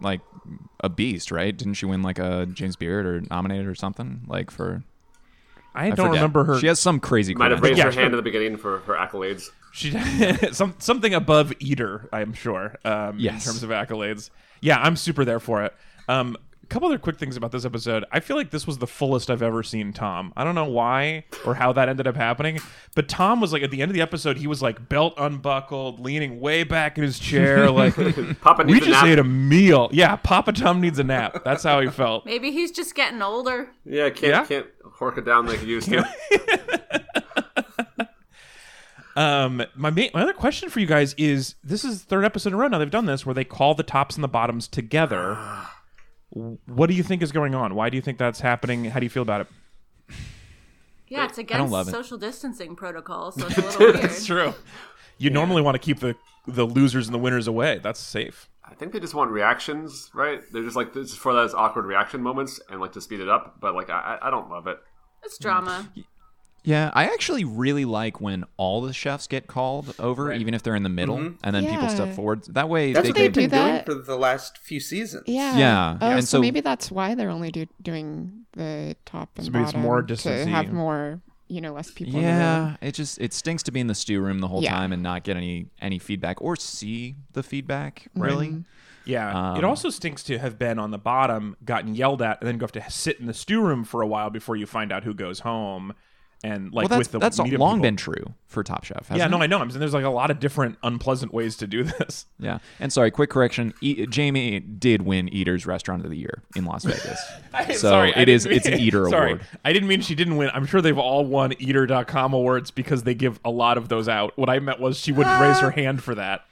like a beast, right? Didn't she win like a James Beard or nominated or something? Like for I, I don't forget. remember her. She has some crazy. Might have credentials. raised Yeah, her sure. hand at the beginning for her accolades. She some something above Eater, I'm sure. Um, Yes. in terms of accolades. Yeah, I'm super there for it. Um, a couple other quick things about this episode. I feel like this was the fullest I've ever seen Tom. I don't know why or how that ended up happening, but Tom was like at the end of the episode, he was like belt unbuckled, leaning way back in his chair, like Papa we needs a just nap. ate a meal. Yeah, Papa Tom needs a nap. That's how he felt. Maybe he's just getting older. Yeah, can't Yeah? can't hork it down like he used to. Um, my ma- my other question for you guys is: This is the third episode in a row now they've done this where they call the tops and the bottoms together. What do you think is going on? Why do you think that's happening? How do you feel about it? Yeah, it's against love it. social distancing protocol, so it's a little weird. That's true. You normally want to keep the the losers and the winners away. That's safe. I think they just want reactions, right? They're just like this is for those awkward reaction moments and like to speed it up. But like I, I I don't love it. It's drama. Yeah, I actually really like when all the chefs get called over, even if they're in the middle, and then people step forward. That way, That's they what can, they've been do that. doing for the last few seasons. Yeah. Yeah, Oh, and so, so- maybe that's why they're only do- doing the top and So maybe it's bottom more to have more, you know, less people. in the room. Yeah, it just it stinks to be in the stew room the whole Yeah. time and not get any any feedback or see the feedback really. Yeah. it Um, also stinks to have been on the bottom, gotten yelled at, and then go have to sit in the stew room for a while before you find out who goes home. And like well, that's with the that's long people. been true for Top Chef. Hasn't Yeah, no, it? I know. I'm saying there's like a lot of different unpleasant ways to do this. Yeah, and sorry, quick correction. E- Jamie did win Eater's Restaurant of the Year in Las Vegas. so Sorry, it is didn't it's an Eater Sorry, award. I didn't mean she didn't win. I'm sure they've all won Eater.com awards because they give a lot of those out. What I meant was she wouldn't raise her uh, hand for that.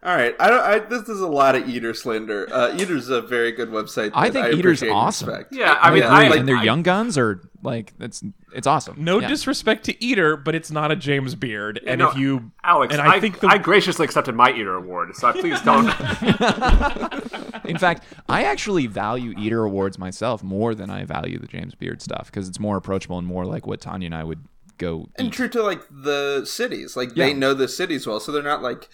All right, I don't. I, this is a lot of Eater slander. Uh, Eater's a very good website. I that think Eater's awesome. respect. Yeah, I mean, Yeah, I, like- and their young guns are like it's it's awesome. No Yeah. disrespect to Eater, but it's not a James Beard. and no, if you, Alex, and I, I, think the, I graciously accepted my Eater award, so please don't. In fact, I actually value Eater awards myself more than I value the James Beard stuff because it's more approachable and more like what Tanya and I would go. and eat. true to like the cities. Like Yeah. they know the cities well, so they're not like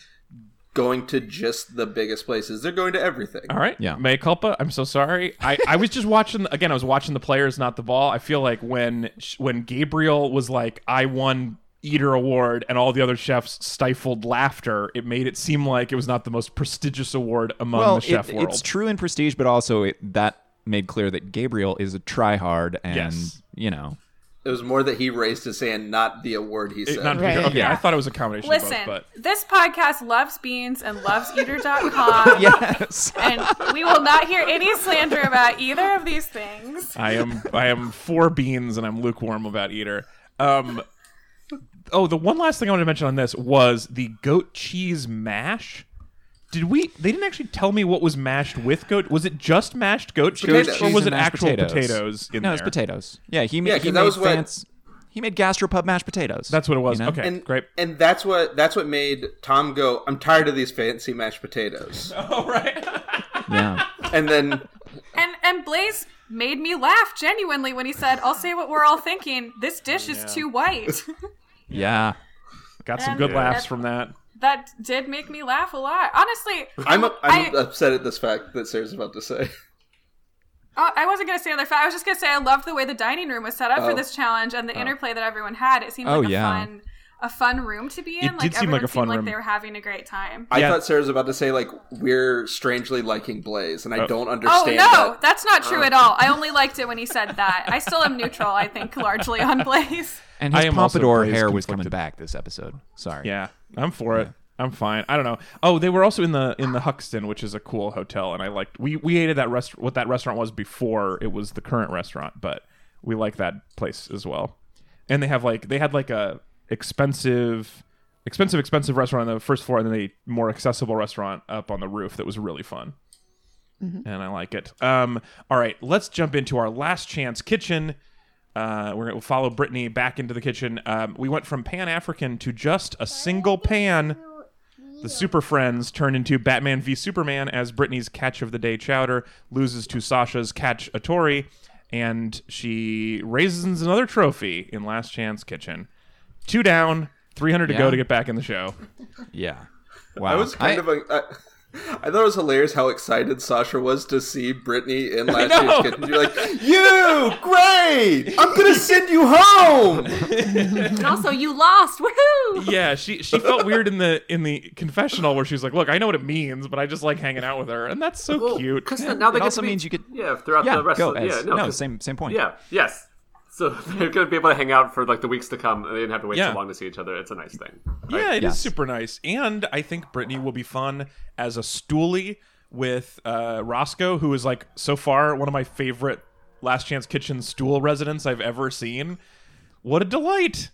going to just the biggest places. They're going to everything. All right. Yeah. Mea culpa. I'm so sorry. I, I was just watching again. I was watching the players, not the ball. I feel like when when Gabriel was like, "I won Eater Award," and all the other chefs stifled laughter, it made it seem like it was not the most prestigious award among well, the chef it- world. it's true in prestige, but also it, that made clear that Gabriel is a tryhard, and Yes. you know, It was more that he raised his hand, not the award he It- said. not Right. okay. Yeah. I thought it was a combination Listen, of both, this podcast loves beans and loves eater.com. yes, And we will not hear any slander about either of these things. I am I am for beans and I'm lukewarm about Eater. Um. Oh, the one last thing I wanted to mention on this was the goat cheese mash. Did we? They didn't actually tell me what was mashed with goat. Was it just mashed goat cheese, or was it and mashed actual potatoes, potatoes. in no, there? it's potatoes. Yeah, he Yeah, made 'cause he that made was what- he made gastropub mashed potatoes. That's what it was. you know? Okay, and great. And that's what that's what made Tom go. I'm tired of these fancy mashed potatoes. All oh, right. yeah. and then And and Blaze made me laugh genuinely when he said, "I'll say what we're all thinking. This dish is too white." Yeah. Got some And- good laughs from that. That did make me laugh a lot. Honestly, I'm I'm I- upset at this fact that Sarah's about to say. Oh, I wasn't gonna say another fact. I was just gonna say I loved the way the dining room was set up Oh. for this challenge and the oh. interplay that everyone had. It seemed Oh, like a yeah. fun, a fun room to be in. It like did seem like a fun seemed like they were having a great time. I Yeah. thought Sarah was about to say like we're strangely liking Blaze, and I oh. don't oh, understand. Oh no, that. that's not true uh. at all. I only liked it when he said that. I still am neutral. I think largely on Blaze. And I his am also pompadour Blaze hair was coming back this episode. Sorry. Yeah, I'm for it. I'm fine. I don't know. Oh, they were also in the in the Hoxton, which is a cool hotel, and I liked. We we ate at that rest What that restaurant was before it was the current restaurant, but we like that place as well. And they have like they had like a expensive, expensive, expensive restaurant on the first floor, and then a more accessible restaurant up on the roof that was really fun. And I like it. Um, all right, let's jump into our last chance kitchen. Uh, we're going to follow Brittany back into the kitchen. Um, we went from Pan African to just a single pan. The Super Friends turn into Batman v Superman as Brittany's catch of the day chowder loses to Sasha's cacciatore, and she raises another trophy in Last Chance Kitchen. Two down, 300 to go to get back in the show. Yeah. Wow. I was kind of. A, I, I thought it was hilarious how excited Sasha was to see Brittany in Last know. Year's Kitchen. You're like, you great! I'm gonna send you home. And also, you lost. Woohoo! Yeah, she she felt weird in the in the confessional where she's like, "Look, I know what it means, but I just like hanging out with her," and that's so cute. Because now they it also be- means you could. yeah throughout Yeah, the rest go. of the, yeah as- no, no, 'cause- same same point. yeah yes so they're gonna be able to hang out for like the weeks to come they didn't have to wait Yeah. so long to see each other it's a nice thing Yeah, it is Yes. super nice, and I think Brittany will be fun as a stoolie with uh, Roscoe, who is like so far one of my favorite Last Chance Kitchen stool residents I've ever seen. What a delight!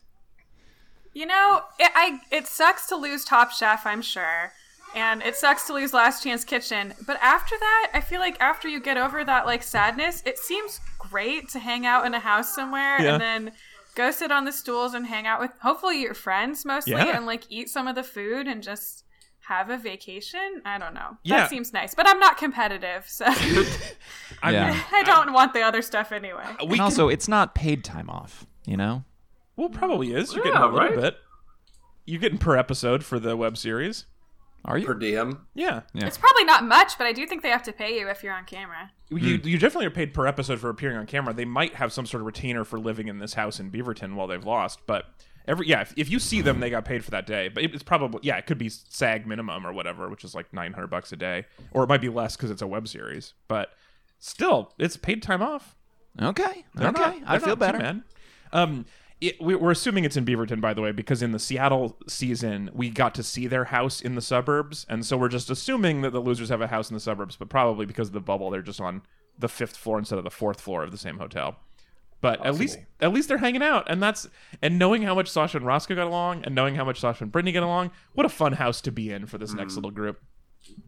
You know, it, I it sucks to lose Top Chef, I'm sure, and it sucks to lose Last Chance Kitchen. But after that, I feel like after you get over that like sadness, it seems great to hang out in a house somewhere Yeah. and then go sit on the stools and hang out with hopefully your friends mostly, Yeah. and like eat some of the food and just have a vacation. I don't know. Yeah. That seems nice, but I'm not competitive, so I Yeah. mean, I don't want the other stuff anyway. we And can- also, it's not paid time off. You know. well, probably is. You're getting Yeah, a little right? bit. You're getting per episode for the web series. Are you? Per diem. Yeah. Yeah. It's probably not much, but I do think they have to pay you if you're on camera. You, Hmm. you definitely are paid per episode for appearing on camera. They might have some sort of retainer for living in this house in Beaverton while they've lost, but every yeah, if, if you see them, they got paid for that day. But it- it's probably yeah, it could be SAG minimum or whatever, which is like nine hundred bucks a day, or it might be less because it's a web series. But still, it's paid time off. Okay. They're okay. not- I feel not too better. bad. Um, it, we, we're assuming it's in Beaverton, by the way, because in the Seattle season we got to see their house in the suburbs, and so we're just assuming that the losers have a house in the suburbs, but probably because of the bubble, they're just on the fifth floor instead of the fourth floor of the same hotel. But at least, at least they're hanging out, and that's and knowing how much Sasha and Roscoe got along, and knowing how much Sasha and Brittany get along, what a fun house to be in for this Mm. next little group.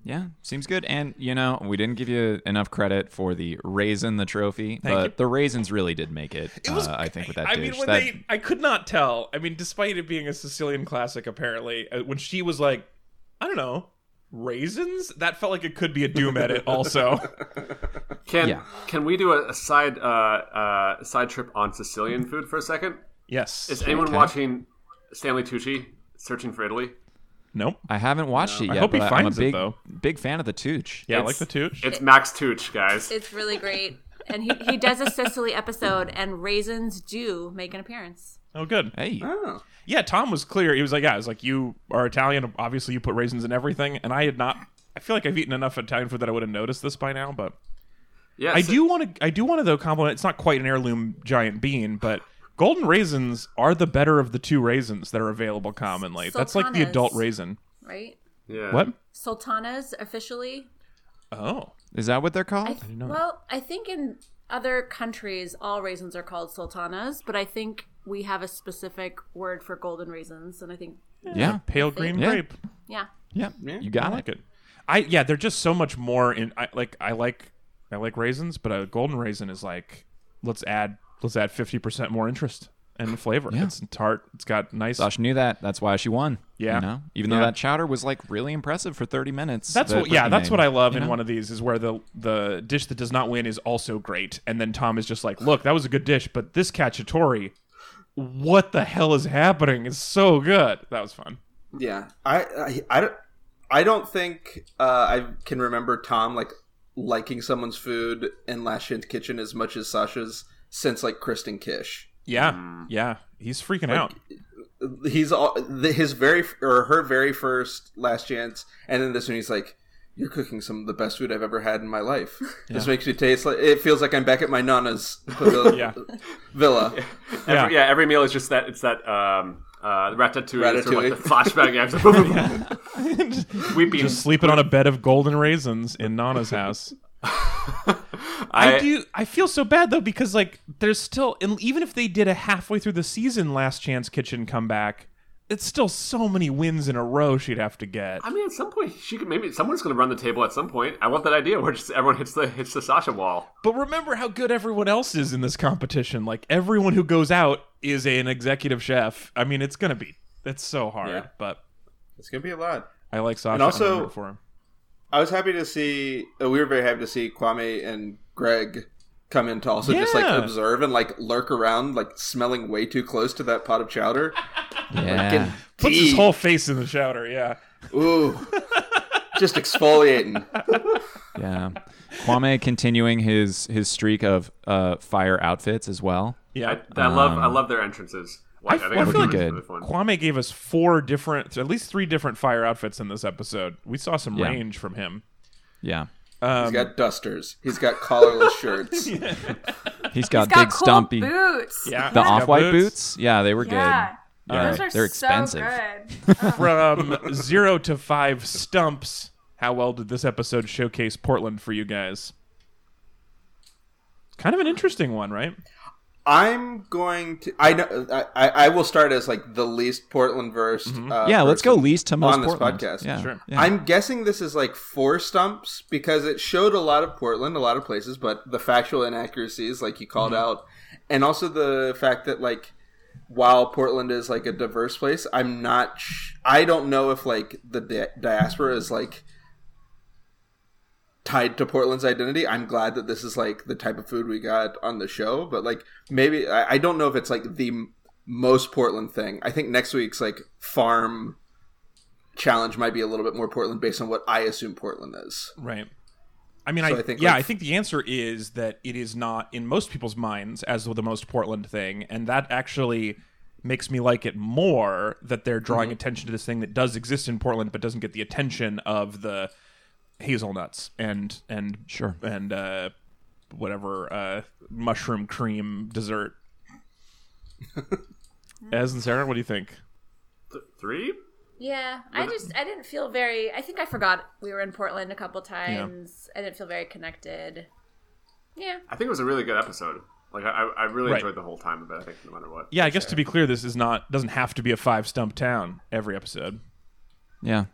Yeah, seems good. And you know, we didn't give you enough credit for the raisin, the trophy, Thank but you. the raisins really did make it. It was, uh, I think, with that I dish. mean, when that, they, I could not tell. I mean, despite it being a Sicilian classic, apparently, uh, when she was like, I don't know, raisins, that felt like it could be a Doom edit. Also, can Yeah. can we do a, a side uh, uh, side trip on Sicilian food for a second yes. is anyone Okay. watching Stanley Tucci searching for Italy nope. I haven't watched it I yet. hope he but finds it, I'm a big, though. big fan of the Tooch. Yeah, I It's- like the tooch. it's Max Tucci guys It's really great. And he, he does a Sicily episode, and raisins do make an appearance. Oh, good. Hey, Oh. Yeah, Tom was clear. He was like, "Yeah, it was like you are Italian. Obviously, you put raisins in everything." And I had not. I feel like I've eaten enough Italian food that I would have noticed this by now. But yeah I so- do want to. I do want to though compliment. It's not quite an heirloom giant bean, but golden raisins are the better of the two raisins that are available commonly. That's like the adult raisin. Right? yeah What? Sultanas officially. Oh, is that what they're called? I th- well, I think in other countries all raisins are called sultanas, but I think we have a specific word for golden raisins, and I think yeah, pale green Yeah. grape. yeah. yeah, you I got like it. it. I yeah, they're just so much more in. I like. I like. I like raisins, but a golden raisin is like. Let's add. Let's add fifty percent more interest and flavor. Yeah. It's tart. It's got nice. Sasha knew that. That's why she won. Yeah. you know, even though Yeah. that chowder was like really impressive for 30 minutes. That's what. Yeah, that's made, what I love you in know? one of these is where the the dish that does not win is also great, and then Tom is just like, "Look, that was a good dish, but this cacciatore, what the hell is happening? It's so good." That was fun. Yeah, I, I, I don't, I don't think uh, I can remember Tom like liking someone's food in Last Chance Kitchen as much as Sasha's since like Kristen Kish. Yeah, yeah, he's freaking out. He's all his very or her very first Last Chance, and then this one he's like, "You're cooking some of the best food I've ever had in my life. This makes me taste like it feels like I'm back at my nana's villa." Yeah. villa. Yeah. Every, yeah every meal is just that it's that um uh ratatouille, is sort of like the flashback yeah, like, weeping Just sleeping on a bed of golden raisins in Nana's house. I, do. I feel so bad though because like there's still, and even if they did a halfway through the season Last Chance Kitchen comeback, it's still so many wins in a row she'd have to get. I mean, at some point, she could maybe someone's going to run the table at some point. I want that idea where just everyone hits the hits the Sasha wall. But remember how good everyone else is in this competition. Like everyone who goes out is an executive chef. I mean, it's gonna be. It's so hard, Yeah. but It's gonna be a lot. I like Sasha. And also- for him. I was happy to see. Uh, we were very happy to see Kwame and Greg come in to also just like observe and like lurk around, like smelling way too close to that pot of chowder. Yeah. Getting puts his whole face in the chowder. Yeah. Ooh, just exfoliating. Yeah. Kwame continuing his his streak of uh, fire outfits as well. Yeah. I, I love I Um, love their entrances. I, Like, I, I think feel it's like good. really. Kwame gave us four different, at least three different fire outfits in this episode. We saw some Yeah. range from him. Yeah. Um, He's got dusters. He's got collarless shirts. He's got He's got big cool stumpy boots. Yeah. the off white boots. boots. Yeah, they were Yeah. good. Yeah, Those are they're so expensive. good. From zero to five stumps, how well did this episode showcase Portland for you guys? Kind of an interesting one, right? I'm going to. I know. I, I I will start as like the least Portland versed. Uh, yeah, let's go least to most on this Portland. podcast. Yeah. Sure. yeah. I'm guessing this is like four stumps because it showed a lot of Portland, a lot of places, but the factual inaccuracies, like you called Mm-hmm. out, and also the fact that like while Portland is like a diverse place, I'm not. Sh- I don't know if like the di- diaspora is like tied to Portland's identity. I'm glad that this is like the type of food we got on the show, but like maybe I, I don't know if it's like the m- most Portland thing. I think next week's like farm challenge might be a little bit more Portland based on what I assume Portland is. Right. I mean, So I, I think, yeah, like- I think the answer is that it is not in most people's minds as the most Portland thing, and that actually makes me like it more that they're drawing Mm-hmm. attention to this thing that does exist in Portland but doesn't get the attention of the hazelnuts and and Sure. and uh, whatever uh, mushroom cream dessert. As and Sarah, what do you think? Th- three? Yeah, I just I didn't feel very. I think I forgot we were in Portland a couple times. I didn't feel very connected. Yeah, I think it was a really good episode. Like I, I really Right. enjoyed the whole time of it. I think no matter what. Yeah, I guess to be clear, this is not doesn't have to be a five stump town every episode. Yeah.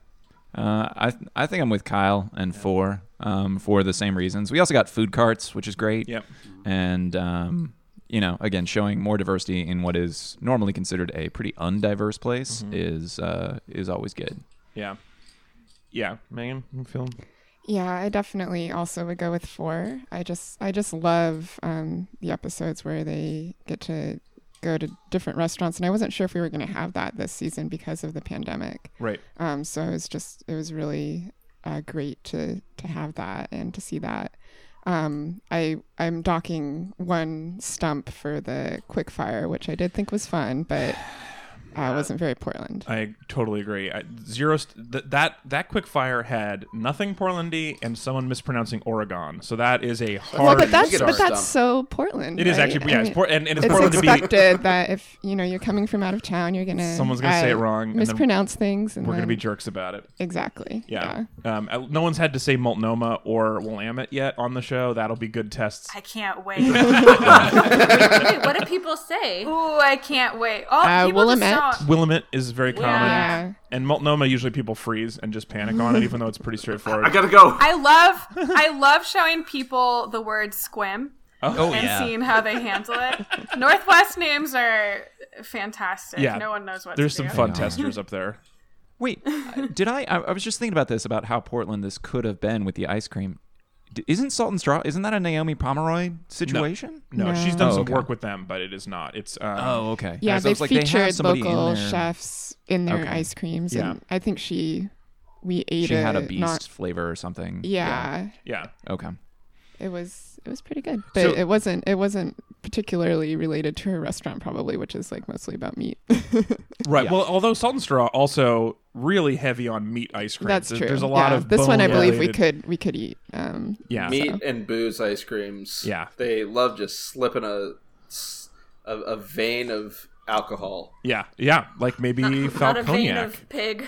Uh, I I think I'm with Kyle and four um, for the same reasons. We also got food carts, which is great. Yep. And um, you know, again, showing more diversity in what is normally considered a pretty undiverse place Mm-hmm. is uh, is always good. Yeah. Yeah, Megan, you feeling? Yeah, I definitely also would go with four. I just I just love um, the episodes where they get to go to different restaurants, and I wasn't sure if we were going to have that this season because of the pandemic. Right. Um, so it was just it was really uh, great to to have that and to see that. Um, I I'm docking one stump for the quick fire, which I did think was fun, but uh, wasn't very Portland. I totally agree. I, zero st- th- that that quick fire had nothing Portlandy and someone mispronouncing Oregon. So that is a hard. Well, but that's get but that's so Portland. it is right? actually I yeah, it's mean, Port- and, and it's, it's Portland to be. expected that if you know you're coming from out of town, you're gonna Someone's gonna say uh, it wrong, and mispronounce things, and We're gonna be jerks about it. exactly. Yeah. Um, uh, no one's had to say Multnomah or Willamette yet on the show. That'll be good tests. I can't wait. Wait, what do people say? Ooh, I can't wait. Oh, Uh, people just Willamette. Willamette is very common. Yeah. And Multnomah, usually people freeze and just panic on it, even though it's pretty straightforward. I gotta go. I love I love showing people the word Sequim oh, and seeing how they handle it. Northwest names are fantastic. Yeah. No one knows what they are. There's to some do. fun testers up there. Wait, uh, did I, I? I was just thinking about this about how Portland this could have been with the ice cream. D- Isn't Salt and Straw? Isn't that a Naomi Pomeroy situation? No, No. she's done Oh, some okay. work with them, but it is not. It's um, Oh, okay. Yeah, I they was like, they have featured somebody in local there. chefs in their Okay. ice creams, Yeah. and I think she we ate She it. had a beast Not, flavor or something. yeah, yeah. Okay. it was it was pretty good, but So- it wasn't it wasn't particularly related to her restaurant, probably, which is like mostly about meat. Right. Yeah. Well, although Salt and Straw also really heavy on meat ice cream. That's There's- true. There's a lot Yeah, of this one. I believe we could we could eat. Um, Yeah. Meat and booze ice creams. Yeah. They love just slipping a a, a vein of alcohol. Yeah. Yeah. Like maybe Not a vein of pig.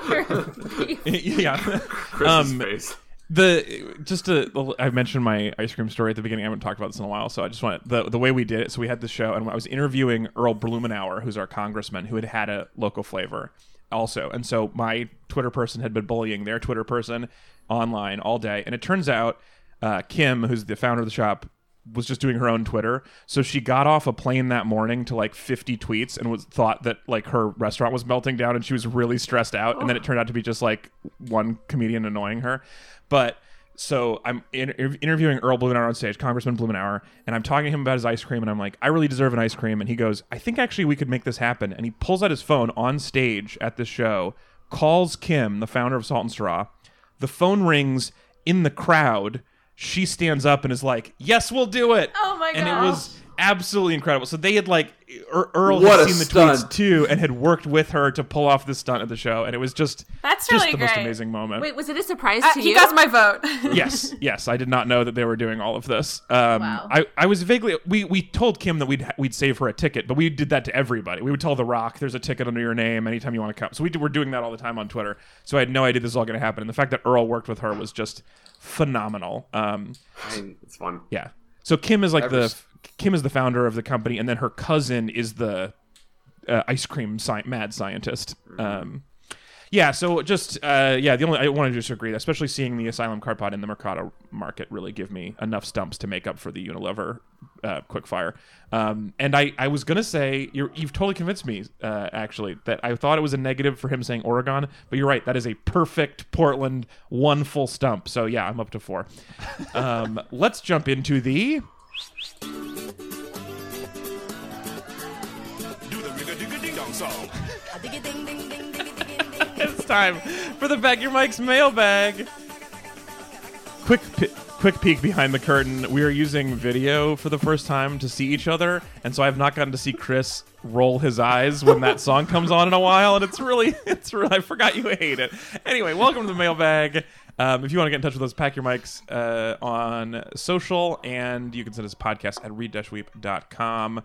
Yeah. Chris's um, face. The just to I mentioned my ice cream story at the beginning. I haven't talked about this in a while, so I just want the the way we did it. So we had the show, and I was interviewing Earl Blumenauer, who's our congressman, who had had a local flavor also. And so my Twitter person had been bullying their Twitter person online all day, and it turns out uh, Kim, who's the founder of the shop, was just doing her own Twitter. So she got off a plane that morning to like 50 tweets and was thought that like her restaurant was melting down and she was really stressed out. And then it oh. turned out to be just like one comedian annoying her. But so I'm in, interviewing Earl Blumenauer on stage, Congressman Blumenauer, and I'm talking to him about his ice cream, and I'm like, I really deserve an ice cream, and he goes, I think actually we could make this happen, and he pulls out his phone on stage at this show, calls Kim, the founder of Salt and Straw, the phone rings in the crowd, she stands up and is like, Yes, we'll do it. Oh my god! And it was absolutely incredible. So they had like Er- Earl What had seen the stunt. tweets too, and had worked with her to pull off this stunt at the show, and it was just That's just really the most amazing moment. Wait, was it a surprise Uh, to he you? got my vote. yes, yes. I did not know that they were doing all of this. Um, Wow. I, I was vaguely we we told Kim that we'd we'd save her a ticket, but we did that to everybody. We would tell The Rock, "There's a ticket under your name anytime you want to come." So we did, we're doing that all the time on Twitter. So I had no idea this was all going to happen, and the fact that Earl worked with her was just phenomenal. Um, I mean, It's fun. yeah. So Kim is like Ever the s- Kim is the founder of the company, and then her cousin is the uh, ice cream sci- mad scientist. Um, yeah. So just uh, yeah, the only I want to just agree, especially seeing the Asylum card pod in the Mercado market really give me enough stumps to make up for the Unilever uh, quickfire. Um, and I I was gonna say you're, you've totally convinced me uh, actually that I thought it was a negative for him saying Oregon, but you're right. That is a perfect Portland one full stump. So yeah, I'm up to four. Um, let's jump into the. it's time for the Bag Your Mike's mailbag. Quick, quick peek behind the curtain. We are using video for the first time to see each other, and so I have not gotten to see Chris roll his eyes when that song comes on in a while, and it's really, it's really. I forgot you hate it. Anyway, welcome to the mailbag. Um, if you want to get in touch with us, pack your mics uh, on social, and you can send us podcast at read-weep.com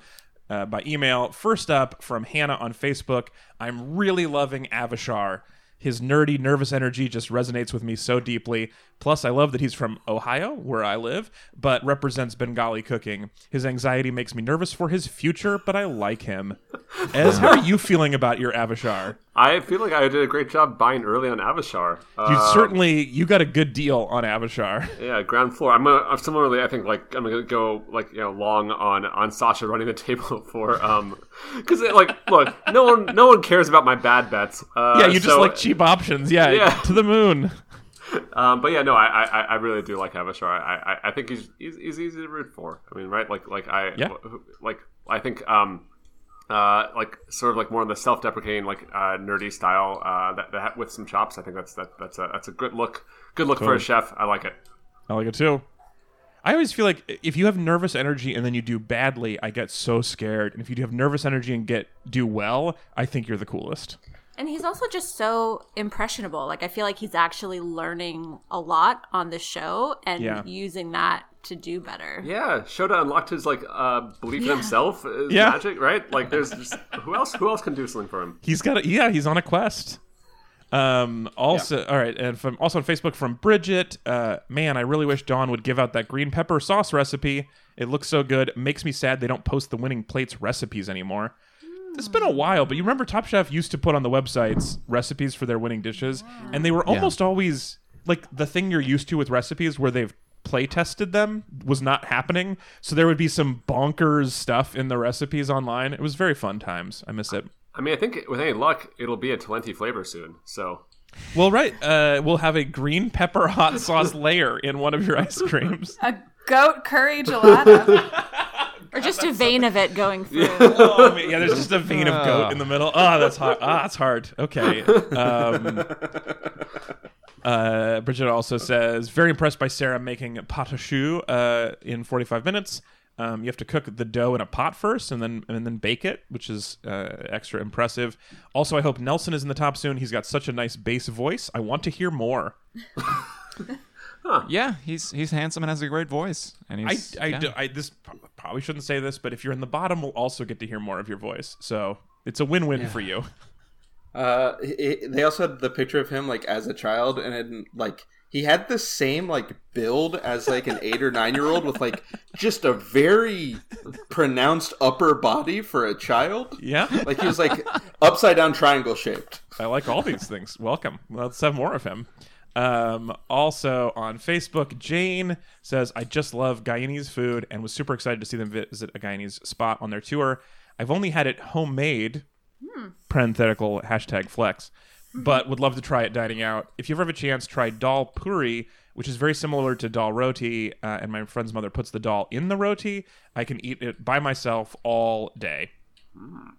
uh, by email. First up from Hannah on Facebook. I'm really loving Avishar. His nerdy, nervous energy just resonates with me so deeply. Plus, I love that he's from Ohio, where I live, but represents Bengali cooking. His anxiety makes me nervous for his future, but I like him. Ez, how are you feeling about your Avishar? I feel like I did a great job buying early on Avishar. You Uh, certainly you got a good deal on Avishar. Yeah, ground floor. I'm gonna I'm similarly. I think like I'm gonna go like you know long on on Sasha running the table for um because like look no one no one cares about my bad bets. Uh, yeah, you just so- like cheap options. Yeah, Yeah. to the moon. Um, but yeah, no, I, I I really do like Avishar. I, I I think he's, he's he's easy to root for. I mean, right? Like like I Yeah. like I think um uh like sort of like more of the self-deprecating like uh nerdy style uh that, that with some chops. I think that's that that's a that's a good look good look for a chef. I like it. I like it too. I always feel like if you have nervous energy and then you do badly, I get so scared. And if you have nervous energy and get do well, I think you're the coolest. And he's also just so impressionable. Like I feel like he's actually learning a lot on the show and Yeah. using that to do better. Yeah, Shota unlocked his like uh belief in himself is Yeah. magic, right? Like there's just who else who else can do something for him? He's got a, yeah, he's on a quest. Um, also, all right, and from also on Facebook from Bridget. Uh, man, I really wish Dawn would give out that green pepper sauce recipe. It looks so good. Makes me sad they don't post the winning plates recipes anymore. It's been a while, but you remember Top Chef used to put on the websites recipes for their winning dishes, and they were almost always like the thing you're used to with recipes where they've play tested them was not happening. So there would be some bonkers stuff in the recipes online. It was very fun times. I miss it. I mean, I think with any luck, it'll be a Talenti flavor soon. So Well, right. Uh, we'll have a green pepper hot sauce layer in one of your ice creams. A goat curry gelato. Or just a vein of it going through. oh, man, yeah, there's just a vein of goat in the middle. Oh, that's hard. Ah, that's hard. Okay. Um, uh, Bridget also says, very impressed by Sarah making pâte choux uh, in 45 minutes. Um, you have to cook the dough in a pot first, and then and then bake it, which is uh, extra impressive. Also, I hope Nelson is in the top soon. He's got such a nice bass voice. I want to hear more. Yeah, he's he's handsome and has a great voice. And he's, I, yeah. do- I- this probably shouldn't say this, but if you're in the bottom, we'll also get to hear more of your voice. So it's a win-win for you. Uh, it, they also had the picture of him like as a child, and it, like he had the same like build as like an eight or nine year old with like just a very pronounced upper body for a child. Yeah, Like he was like upside down triangle shaped. I like all these things. Welcome. Let's have more of him. Um, also on Facebook, Jane says, I just love Guyanese food and was super excited to see them visit a Guyanese spot on their tour. I've only had it homemade, parenthetical hashtag flex, but would love to try it dining out. If you ever have a chance, try dal puri, which is very similar to dal roti, uh, and my friend's mother puts the dal in the roti. I can eat it by myself all day.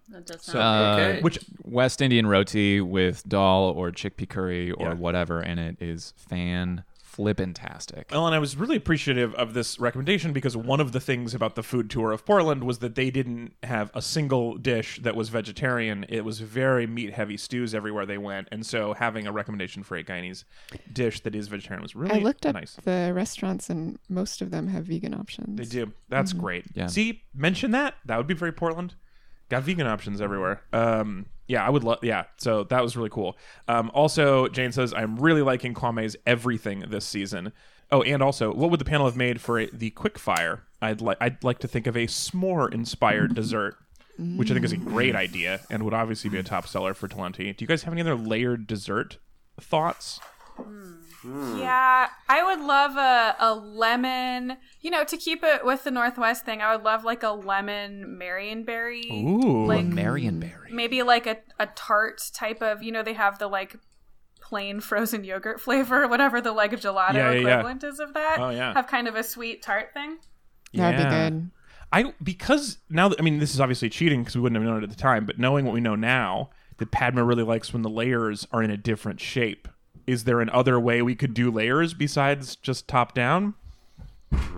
That does sound Uh, Okay. Which West Indian roti with dal or chickpea curry or Yeah. whatever, in it is fan flippantastic. Well, and I was really appreciative of this recommendation because one of the things about the food tour of Portland was that they didn't have a single dish that was vegetarian. It was very meat heavy stews everywhere they went, and so having a recommendation for a Guyanese dish that is vegetarian was really I looked up nice. the restaurants, and most of them have vegan options. They do. That's great. Yeah. See, mention that. That would be very Portland. Got vegan options everywhere. Um, yeah, I would love. Yeah, so that was really cool. Um, also, Jane says I'm really liking Kwame's everything this season. Oh, and also, what would the panel have made for a, the quick fire? I'd like. I'd like to think of a s'more inspired dessert, which I think is a great idea and would obviously be a top seller for Talenti. Do you guys have any other layered dessert thoughts? Hmm. Yeah, I would love a, a lemon. You know, to keep it with the Northwest thing, I would love like a lemon Marionberry. Ooh, like Marionberry. maybe like a, a tart type of. You know, they have the like plain frozen yogurt flavor, whatever the like gelato Yeah, yeah, yeah. equivalent is of that. Oh, yeah. have kind of a sweet tart thing. That'd Yeah. be good. I because now that I mean this is obviously cheating because we wouldn't have known it at the time, but knowing what we know now, that Padma really likes when the layers are in a different shape. Is there an other way we could do layers besides just top down?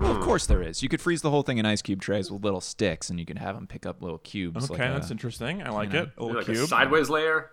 Well, of course there is. You could freeze the whole thing in ice cube trays with little sticks, and you could have them pick up little cubes. Okay, like that's a- interesting. I like know, it. A little like cube. a sideways layer.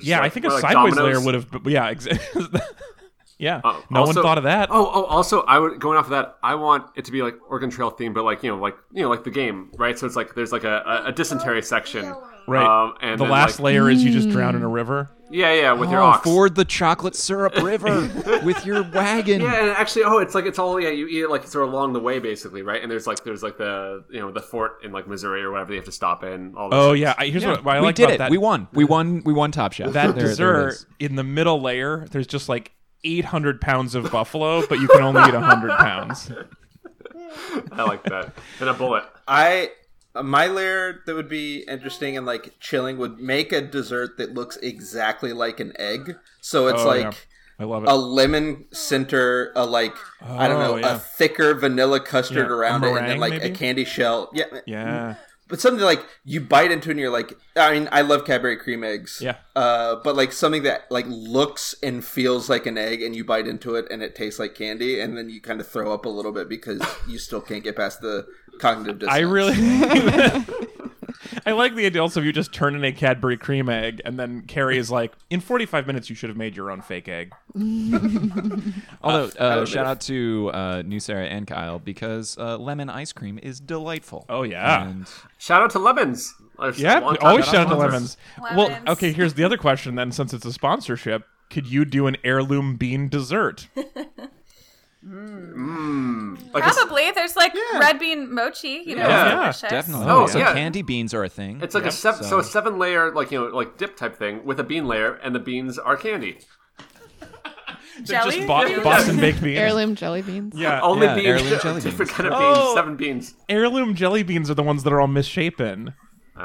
Yeah, like- I think a like sideways dominoes. layer would have. but Yeah, exactly. yeah. Oh, no also- one thought of that. Oh, oh, also, I would going off of that. I want it to be like Oregon Trail themed, but like you know, like you know, like the game, right? So it's like there's like a, a, a dysentery section, right. Um, and the then, last like, layer is you just drown in a river. yeah, yeah, with your Oh, ox. ford the chocolate syrup river with your wagon. Yeah, and actually, oh, it's like it's all yeah. You eat it like sort of along the way, basically, right? And there's like there's like the you know the fort in like Missouri or whatever they have to stop in. All those Oh things. yeah, I, here's Yeah, what, what I we like did about it. that. We won. We won. We won Top Chef. that There- there dessert is. in the middle layer. There's just like 800 pounds of buffalo, but you can only eat 100 pounds. I like that. And a bullet. I my layer that would be interesting and like chilling would make a dessert that looks exactly like an egg. So it's Oh, like yeah. I love it. a lemon center, a like I don't oh, know, Oh, yeah. a thicker vanilla custard Yeah, around it, and then like maybe? a candy shell. Yeah, yeah. But something like you bite into and you're like, I mean, I love Cadbury cream eggs. Yeah. Uh, but like something that like looks and feels like an egg, and you bite into it and it tastes like candy, and then you kind of throw up a little bit because you still can't get past the cognitive dissonance. I really. I like the idea also of you just turning a Cadbury cream egg, and then Carrie is like, "In 45 minutes, you should have made your own fake egg." Although, uh, know. shout out to uh, New Sarah and Kyle because uh, lemon ice cream is delightful. Oh, yeah. And Shout out to lemons. Our Yeah, long time always shout out to sponsors. lemons. Well, okay. Here's the other question then. Since it's a sponsorship, could you do an heirloom bean dessert? Like a s- Probably. There's like red bean mochi. You know, Yeah. Yeah, definitely. Oh, also, yeah. candy beans are a thing. It's like a seven, so. a seven layer, like you know, like dip type thing with a bean layer, and the beans are candy. Jelly? Just Bo- Boston baked beans. Heirloom jelly beans. Yeah, Only Yeah, beans, heirloom jelly beans. different kind of beans, Oh. seven beans. heirloom jelly beans are the ones that are all misshapen. Uh,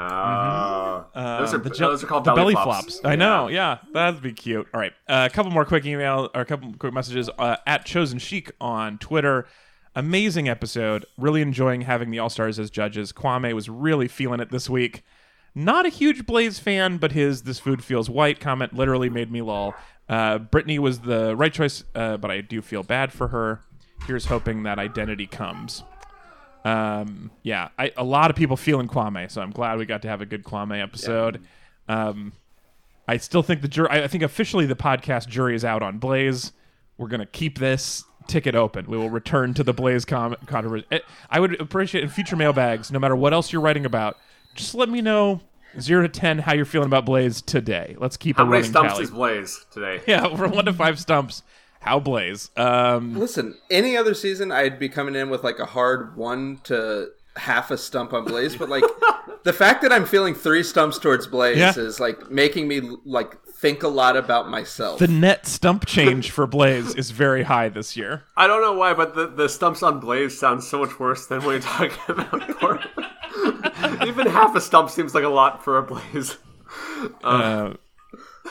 those are the, those are called the belly, flops. I know. Yeah, that'd be cute. All right, uh, a couple more quick email or a couple quick messages uh, at Chosen Chic on Twitter. Amazing episode. Really enjoying having the All Stars as judges. Kwame was really feeling it this week. Not a huge Blaze fan, but his "This food feels white" comment literally made me lol. Uh, Brittany was the right choice, uh, but I do feel bad for her. Here's hoping that identity comes. Um, yeah, I, a lot of people feeling Kwame, so I'm glad we got to have a good Kwame episode. Um, I still think the jury. I think officially the podcast jury is out on Blaze. We're gonna keep this ticket open. We will return to the Blaze com- controversy. Eh, I would appreciate in future mailbags, no matter what else you're writing about, just let me know zero to ten how you're feeling about Blaze today. Let's keep How a many stumps tally. is Blaze today? yeah, from one to five stumps. How Blaze? Um, Listen, any other season, I'd be coming in with like a hard one to half a stump on Blaze, but like the fact that I'm feeling three stumps towards Blaze Yeah. is like making me like think a lot about myself. The net stump change for Blaze is very high this year. I don't know why, but the, the stumps on Blaze sound so much worse than when you're talking about Portland. Even half a stump seems like a lot for a Blaze. Uh,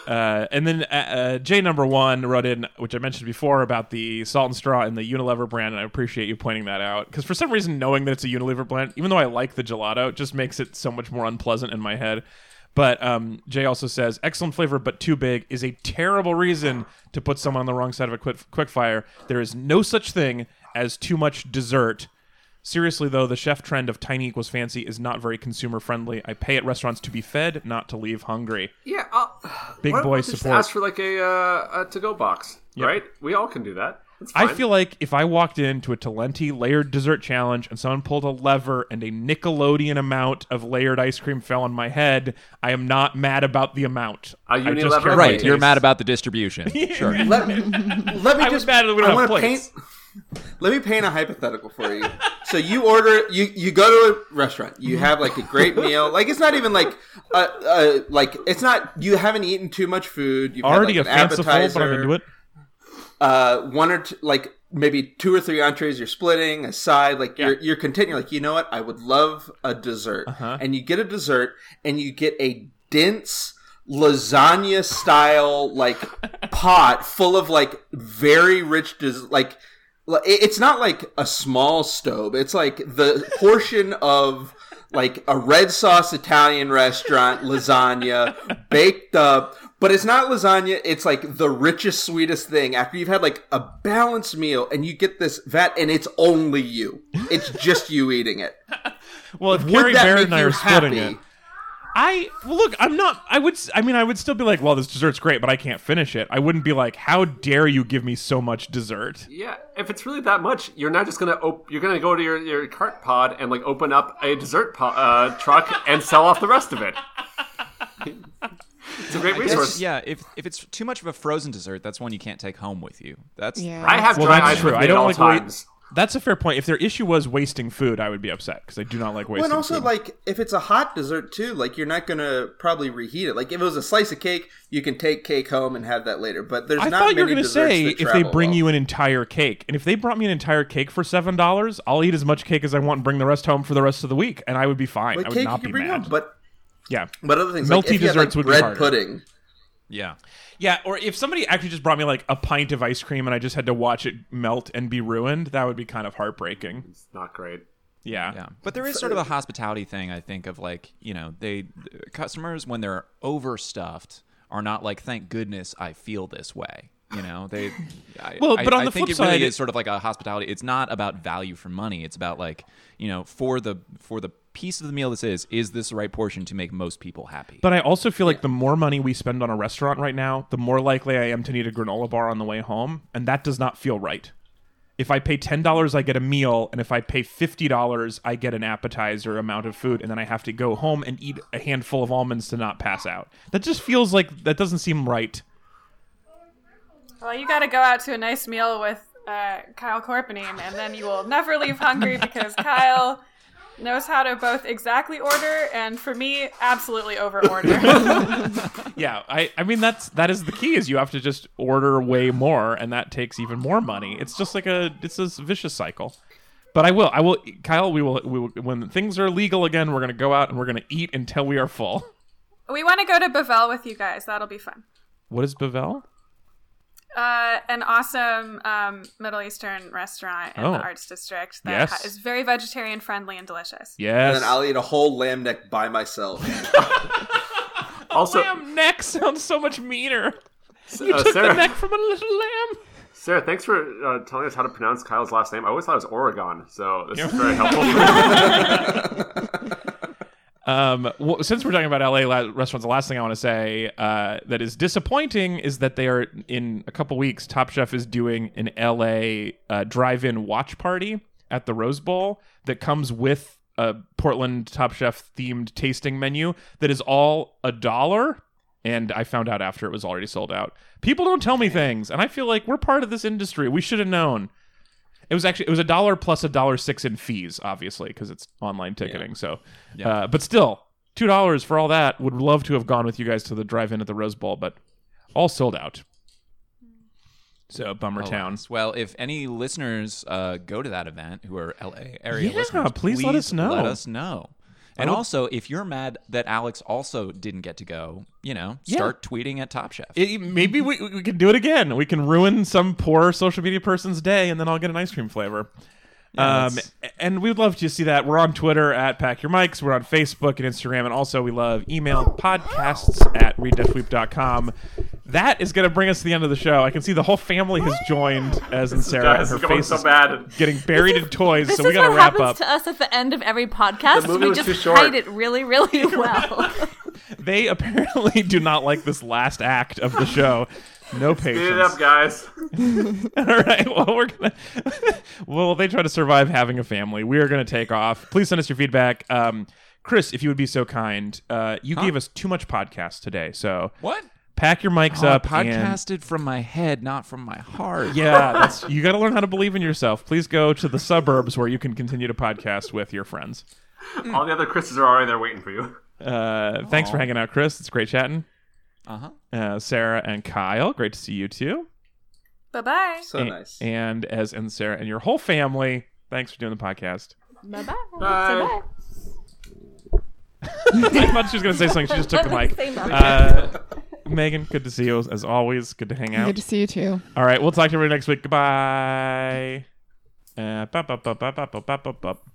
uh, and then uh, uh, J number one wrote in, which I mentioned before about the Salt and Straw and the Unilever brand, and I appreciate you pointing that out because for some reason, knowing that it's a Unilever brand, even though I like the gelato, just makes it so much more unpleasant in my head. But um, Jay also says, excellent flavor, but too big is a terrible reason to put someone on the wrong side of a quick, quick fire. There is no such thing as too much dessert. Seriously, though, the chef trend of tiny equals fancy is not very consumer friendly. I pay at restaurants to be fed, not to leave hungry. Yeah, I'll, Big why don't boy we just support. Ask for like a, uh, a to-go box, right? We all can do that. I feel like if I walked into a Talenti layered dessert challenge and someone pulled a lever and a Nickelodeon amount of layered ice cream fell on my head, I am not mad about the amount. A I just Unilever care about Right, you're mad about the distribution. Sure. let, me. let me I was just mad that we don't I have wanna plates. paint let me paint a hypothetical for you. So you order you you go to a restaurant. You have like a great meal. Like it's not even like uh, uh like it's not you haven't eaten too much food. You've Already had, like, an appetizer, but I'm into it. Uh, one or two, like maybe two or three entrees. You're splitting a side. Like you're you're content. You're like you know what? I would love a dessert. Uh-huh. And you get a dessert, and you get a dense lasagna style like pot full of like very rich des- like it's not like a small stove. It's like the portion of like a red sauce italian restaurant lasagna baked up. But it's not lasagna. It's like the richest sweetest thing. After you've had like a balanced meal and you get this vat and it's only you. It's just you eating it. Well, if would Gary that Barrett and I you are splitting happy? it, I well, look. I'm not. I would. I mean, I would still be like, "Well, this dessert's great, but I can't finish it." I wouldn't be like, "How dare you give me so much dessert?" Yeah, if it's really that much, you're not just gonna op- you're gonna go to your, your cart pod and like open up a dessert po- uh, truck and sell off the rest of it. it's a great resource. yeah, if if it's too much of a frozen dessert, that's one you can't take home with you. That's Yeah. I have Well, dry that's ice true. with me I at don't all like wait- times. That's a fair point. If their issue was wasting food, I would be upset because I do not like wasting. Well, and also food. like if it's a hot dessert too, like you're not gonna probably reheat it. Like if it was a slice of cake, you can take cake home and have that later. But there's I not thought you were many going to desserts say if they bring well. you an entire cake, and if they brought me an entire cake for seven dollars, I'll eat as much cake as I want and bring the rest home for the rest of the week, and I would be fine. like I would cake, not can be bring mad. home, but yeah, but other things Melty like you had, desserts like, would be bread harder. pudding. Yeah. yeah. Or if somebody actually just brought me like a pint of ice cream and I just had to watch it melt and be ruined, that would be kind of heartbreaking. It's not great. Yeah, Yeah, but there is sort of a hospitality thing. I think of like you know they customers when they're overstuffed are not like thank goodness I feel this way. You know they. I, Well, but on I the think flip it really side- is sort of like a hospitality. It's not about value for money. It's about like you know for the for the piece of the meal this is is this the right portion to make most people happy. But I also feel like the more money we spend on a restaurant right now, the more likely I am to need a granola bar on the way home, and that does not feel right. If I pay ten dollars, I get a meal, and if I pay fifty dollars, I get an appetizer amount of food, and then I have to go home and eat a handful of almonds to not pass out. That just feels like that doesn't seem right. Well, you got to go out to a nice meal with uh, Kyle Corpenine, and then you will never leave hungry because Kyle knows how to both exactly order and, for me, absolutely over order. Yeah, I, I mean that's that is the key is you have to just order way more, and that takes even more money. It's just like a it's this vicious cycle. But I will, I will, Kyle. We will, we will when things are legal again. We're gonna go out and we're gonna eat until we are full. we want to go to Bavel with you guys. That'll be fun. What is Bavel? Uh, an awesome um, Middle Eastern restaurant in Oh. the Arts District that Yes. is very vegetarian friendly and delicious. Yes. And then I'll eat a whole lamb neck by myself. Also, lamb neck sounds so much meaner. uh, Took the neck from a little lamb. Sarah, thanks for uh, telling us how to pronounce Kyle's last name. I always thought it was Oregon, so this is very helpful. Um, well, since we're talking about LA la- restaurants, the last thing I want to say uh, that is disappointing is that they are in a couple weeks. Top Chef is doing an LA uh, drive-in watch party at the Rose Bowl that comes with a Portland Top Chef themed tasting menu that is all a dollar. And I found out after it was already sold out. People don't tell me things, and I feel like we're part of this industry. We should have known. It was actually it was a dollar plus a dollar six in fees, obviously, because it's online ticketing. So, uh, but still, two dollars for all that. Would love to have gone with you guys to the drive-in at the Rose Bowl, but all sold out. So bummer town. Alas. Well, if any listeners uh, go to that event who are LA area Yeah, listeners, please let us know. Let us know. And would- also, if you're mad that Alex also didn't get to go, you know, Yeah. start tweeting at Top Chef. It, maybe we, we can do it again. We can ruin some poor social media person's day, and then I'll get an ice cream flavor. Um, and we'd love to see that. We're on Twitter at Pack Your Mics. We're on Facebook and Instagram. And also, we love email podcasts at read-weep.com. That is going to bring us to the end of the show. I can see the whole family has joined, as in Sarah, and her face so is bad. getting buried in toys. So we got to wrap happens up. to us at the end of every podcast. The movie we was just hide it really, really well. They apparently do not like this last act of the show. No patience. Speed it up, guys. All right. Well, we're gonna. well, they try to survive having a family. We are gonna take off. Please send us your feedback. Um, Chris, if you would be so kind, uh, you gave us too much podcast today, so what? pack your mics Oh, I up. and- podcasted from my head, not from my heart. yeah, that's you got to learn how to believe in yourself. Please go to the suburbs where you can continue to podcast with your friends. All the other Chris's are already there waiting for you. Uh, thanks for hanging out, Chris. It's great chatting. Uh-huh. Uh, Sarah and Kyle, great to see you too. Bye bye. So A- nice. And as and Sarah and your whole family, thanks for doing the podcast. bye bye. Bye. I thought she was going to say something. She just took the mic. Uh, Megan, good to see you as always. Good to hang out. Good to see you too. All right, we'll talk to everybody next week. Goodbye. Uh, bop, bop, bop, bop, bop, bop, bop, bop.